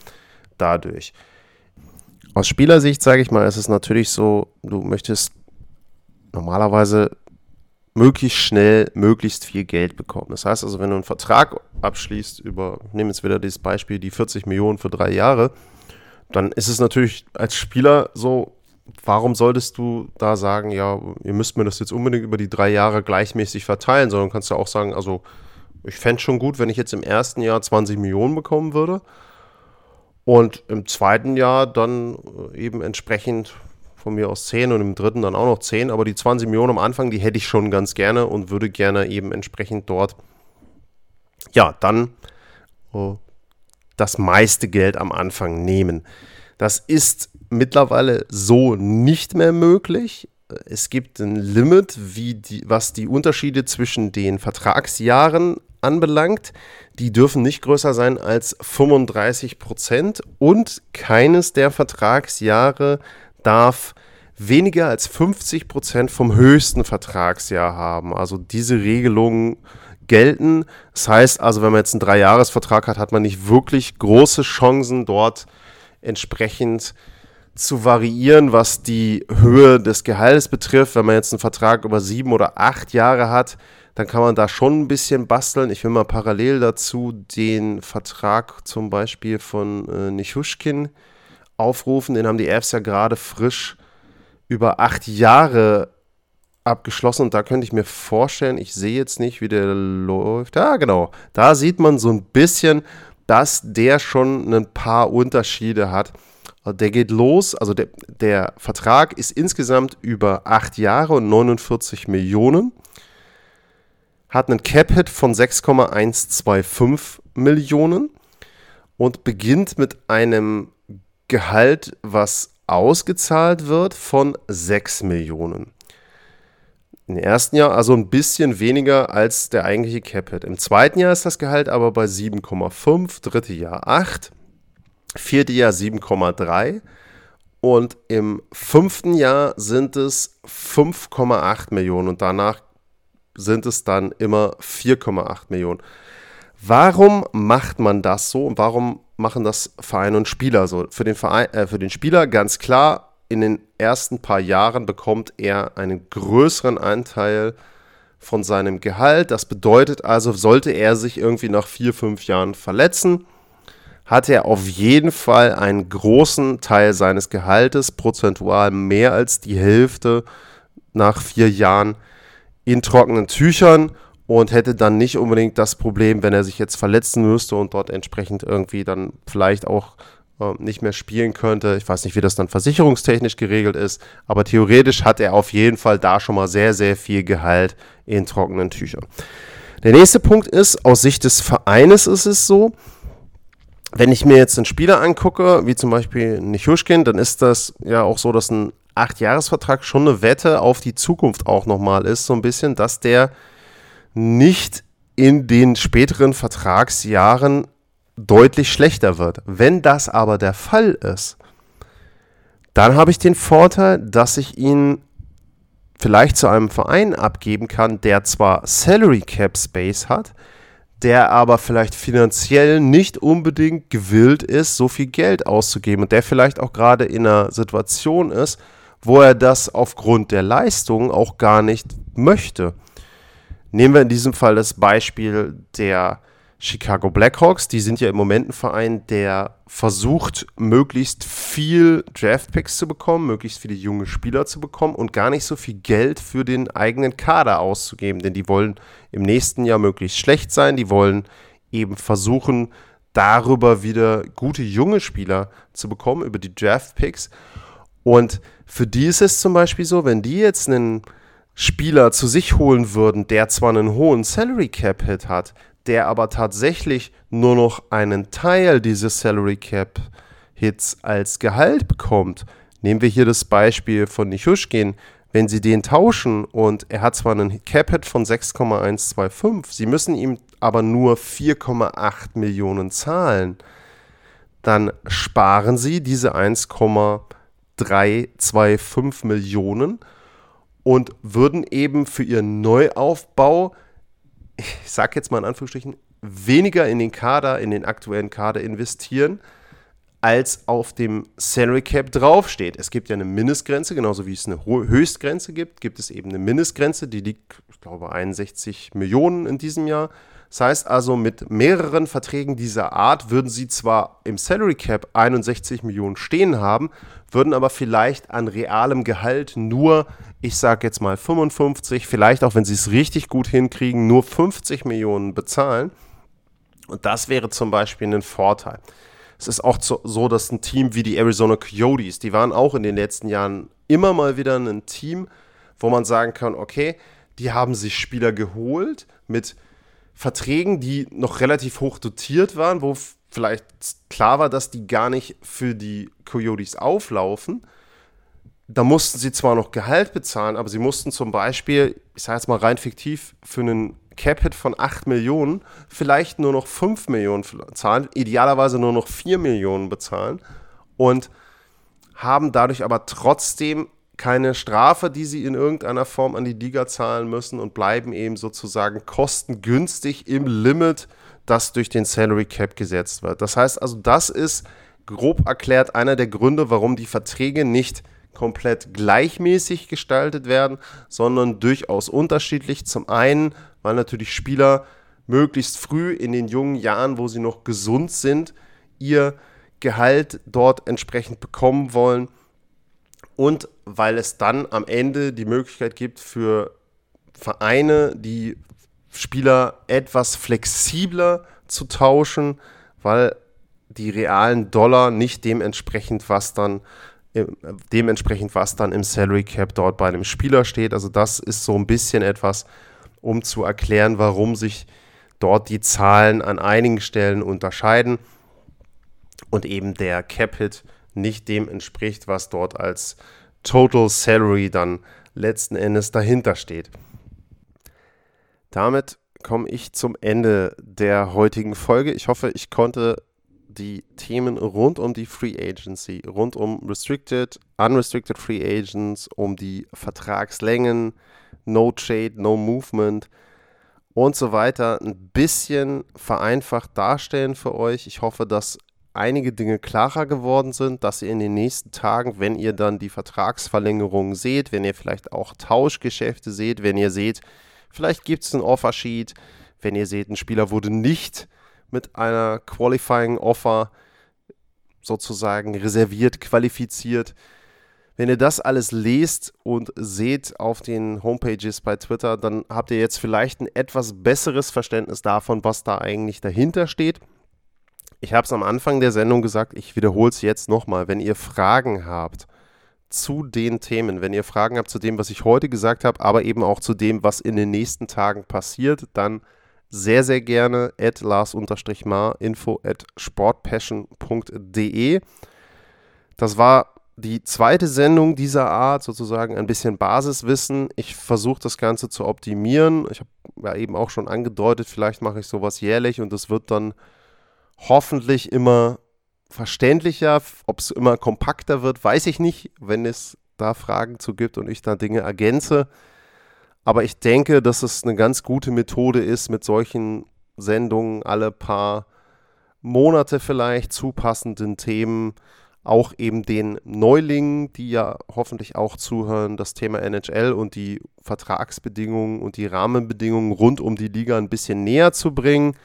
[SPEAKER 2] dadurch. Aus Spielersicht sage ich mal, ist es natürlich so, du möchtest normalerweise möglichst schnell möglichst viel Geld bekommen. Das heißt also, wenn du einen Vertrag abschließt über, ich nehme jetzt wieder dieses Beispiel, die 40 Millionen für drei Jahre, dann ist es natürlich als Spieler so, warum solltest du da sagen, ja, ihr müsst mir das jetzt unbedingt über die drei Jahre gleichmäßig verteilen, sondern kannst du auch sagen, also ich fände es schon gut, wenn ich jetzt im ersten Jahr 20 Millionen bekommen würde und im zweiten Jahr dann äh, eben entsprechend von mir aus 10 und im dritten dann auch noch 10. Aber die 20 Millionen am Anfang, die hätte ich schon ganz gerne und würde gerne eben entsprechend dort, ja, dann oh, das meiste Geld am Anfang nehmen. Das ist mittlerweile so nicht mehr möglich. Es gibt ein Limit, wie die, was die Unterschiede zwischen den Vertragsjahren anbelangt. Die dürfen nicht größer sein als 35 Prozent und keines der Vertragsjahre darf weniger als 50 Prozent vom höchsten Vertragsjahr haben. Also diese Regelungen gelten. Das heißt also, wenn man jetzt einen Dreijahresvertrag hat, hat man nicht wirklich große Chancen, dort entsprechend zu variieren, was die Höhe des Gehalts betrifft. Wenn man jetzt einen Vertrag über sieben oder acht Jahre hat, dann kann man da schon ein bisschen basteln. Ich will mal parallel dazu den Vertrag zum Beispiel von äh, Nichushkin aufrufen. Den haben die Avs ja gerade frisch über acht Jahre abgeschlossen und da könnte ich mir vorstellen, ich sehe jetzt nicht, wie der läuft. Ja, genau. Da sieht man so ein bisschen, dass der schon ein paar Unterschiede hat. Der geht los, also der, der Vertrag ist insgesamt über acht Jahre und 49 Millionen hat einen Cap-Hit von 6,125 Millionen und beginnt mit einem Gehalt, was ausgezahlt wird, von 6 Millionen. Im ersten Jahr also ein bisschen weniger als der eigentliche Cap-Hit. Im zweiten Jahr ist das Gehalt aber bei 7,5, dritte Jahr 8, vierte Jahr 7,3 und im fünften Jahr sind es 5,8 Millionen und danach sind es dann immer 4,8 Millionen. Warum macht man das so und warum machen das Vereine und Spieler so? Für den, Verein, äh, für den Spieler ganz klar, in den ersten paar Jahren bekommt er einen größeren Anteil von seinem Gehalt. Das bedeutet also, sollte er sich irgendwie nach vier, fünf Jahren verletzen, hat er auf jeden Fall einen großen Teil seines Gehaltes, prozentual mehr als die Hälfte nach vier Jahren, in trockenen Tüchern und hätte dann nicht unbedingt das Problem, wenn er sich jetzt verletzen müsste und dort entsprechend irgendwie dann vielleicht auch äh, nicht mehr spielen könnte. Ich weiß nicht, wie das dann versicherungstechnisch geregelt ist, aber theoretisch hat er auf jeden Fall da schon mal sehr, sehr viel Gehalt in trockenen Tüchern. Der nächste Punkt ist, aus Sicht des Vereines ist es so, wenn ich mir jetzt einen Spieler angucke, wie zum Beispiel Nichushkin, dann ist das ja auch so, dass ein Acht-Jahres-Vertrag schon eine Wette auf die Zukunft auch nochmal ist, so ein bisschen, dass der nicht in den späteren Vertragsjahren deutlich schlechter wird. Wenn das aber der Fall ist, dann habe ich den Vorteil, dass ich ihn vielleicht zu einem Verein abgeben kann, der zwar Salary Cap Space hat, der aber vielleicht finanziell nicht unbedingt gewillt ist, so viel Geld auszugeben und der vielleicht auch gerade in einer Situation ist, wo er das aufgrund der Leistung auch gar nicht möchte. Nehmen wir in diesem Fall das Beispiel der Chicago Blackhawks. Die sind ja im Moment ein Verein, der versucht, möglichst viel Draftpicks zu bekommen, möglichst viele junge Spieler zu bekommen und gar nicht so viel Geld für den eigenen Kader auszugeben. Denn die wollen im nächsten Jahr möglichst schlecht sein. Die wollen eben versuchen, darüber wieder gute junge Spieler zu bekommen, über die Draftpicks. Und für die ist es zum Beispiel so, wenn die jetzt einen Spieler zu sich holen würden, der zwar einen hohen Salary Cap Hit hat, der aber tatsächlich nur noch einen Teil dieses Salary Cap Hits als Gehalt bekommt. Nehmen wir hier das Beispiel von Nichushkin. Wenn Sie den tauschen und er hat zwar einen Cap Hit von 6,125, Sie müssen ihm aber nur 4,8 Millionen zahlen, dann sparen Sie diese 1,325 Millionen und würden eben für ihren Neuaufbau, ich sage jetzt mal in Anführungsstrichen, weniger in den Kader, in den aktuellen Kader investieren, als auf dem Salary Cap draufsteht. Es gibt ja eine Mindestgrenze, genauso wie es eine Höchstgrenze gibt, gibt es eben eine Mindestgrenze, die liegt, ich glaube, 61 Millionen in diesem Jahr. Das heißt also, mit mehreren Verträgen dieser Art würden sie zwar im Salary Cap 61 Millionen stehen haben, würden aber vielleicht an realem Gehalt nur, ich sage jetzt mal 55, vielleicht auch wenn sie es richtig gut hinkriegen, nur 50 Millionen bezahlen. Und das wäre zum Beispiel ein Vorteil. Es ist auch so, dass ein Team wie die Arizona Coyotes, die waren auch in den letzten Jahren immer mal wieder ein Team, wo man sagen kann, okay, die haben sich Spieler geholt mit Verträgen, die noch relativ hoch dotiert waren, wo vielleicht klar war, dass die gar nicht für die Coyotes auflaufen. Da mussten sie zwar noch Gehalt bezahlen, aber sie mussten zum Beispiel, ich sage jetzt mal rein fiktiv, für einen Cap-Hit von 8 Millionen vielleicht nur noch 5 Millionen zahlen, idealerweise nur noch 4 Millionen bezahlen und haben dadurch aber trotzdem keine Strafe, die sie in irgendeiner Form an die Liga zahlen müssen und bleiben eben sozusagen kostengünstig im Limit, das durch den Salary Cap gesetzt wird. Das heißt also, das ist grob erklärt einer der Gründe, warum die Verträge nicht komplett gleichmäßig gestaltet werden, sondern durchaus unterschiedlich. Zum einen, weil natürlich Spieler möglichst früh in den jungen Jahren, wo sie noch gesund sind, ihr Gehalt dort entsprechend bekommen wollen und weil es dann am Ende die Möglichkeit gibt für Vereine, die Spieler etwas flexibler zu tauschen, weil die realen Dollar nicht dementsprechend, was dann dementsprechend, was dann im Salary Cap dort bei einem Spieler steht. Also das ist so ein bisschen etwas, um zu erklären, warum sich dort die Zahlen an einigen Stellen unterscheiden und eben der Cap-Hit nicht dem entspricht, was dort als Total Salary dann letzten Endes dahinter steht. Damit komme ich zum Ende der heutigen Folge. Ich hoffe, ich konnte die Themen rund um die Free Agency, rund um Restricted, Unrestricted Free Agents, um die Vertragslängen, No Trade, No Movement und so weiter ein bisschen vereinfacht darstellen für euch. Ich hoffe, dass einige Dinge klarer geworden sind, dass ihr in den nächsten Tagen, wenn ihr dann die Vertragsverlängerungen seht, wenn ihr vielleicht auch Tauschgeschäfte seht, wenn ihr seht, vielleicht gibt es ein Offersheet, wenn ihr seht, ein Spieler wurde nicht mit einer Qualifying Offer sozusagen reserviert, qualifiziert. Wenn ihr das alles lest und seht auf den Homepages bei Twitter, dann habt ihr jetzt vielleicht ein etwas besseres Verständnis davon, was da eigentlich dahinter steht. Ich habe es am Anfang der Sendung gesagt, ich wiederhole es jetzt nochmal. Wenn ihr Fragen habt zu den Themen, wenn ihr Fragen habt zu dem, was ich heute gesagt habe, aber eben auch zu dem, was in den nächsten Tagen passiert, dann sehr, sehr gerne at lars-mar info at sportpassion.de. Das war die zweite Sendung dieser Art, sozusagen ein bisschen Basiswissen. Ich versuche das Ganze zu optimieren. Ich habe ja eben auch schon angedeutet, vielleicht mache ich sowas jährlich und es wird dann hoffentlich immer verständlicher. Ob es immer kompakter wird, weiß ich nicht, wenn es da Fragen zu gibt und ich da Dinge ergänze. Aber ich denke, dass es eine ganz gute Methode ist, mit solchen Sendungen alle paar Monate vielleicht zu passenden Themen auch eben den Neulingen, die ja hoffentlich auch zuhören, das Thema NHL und die Vertragsbedingungen und die Rahmenbedingungen rund um die Liga ein bisschen näher zu bringen.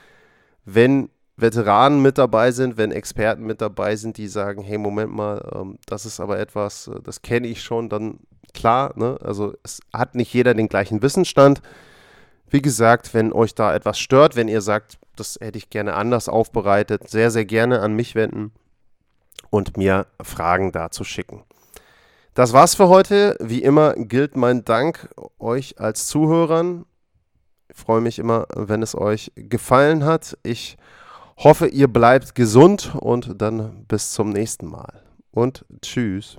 [SPEAKER 2] Wenn Veteranen mit dabei sind, wenn Experten mit dabei sind, die sagen, hey, Moment mal, ähm, das ist aber etwas, äh, das kenne ich schon, dann klar, ne? also es hat nicht jeder den gleichen Wissensstand. Wie gesagt, wenn euch da etwas stört, wenn ihr sagt, das hätte ich gerne anders aufbereitet, sehr, sehr gerne an mich wenden und mir Fragen dazu schicken. Das war's für heute. Wie immer gilt mein Dank euch als Zuhörern. Ich freue mich immer, wenn es euch gefallen hat. Ich hoffe, ihr bleibt gesund und dann bis zum nächsten Mal. Und tschüss.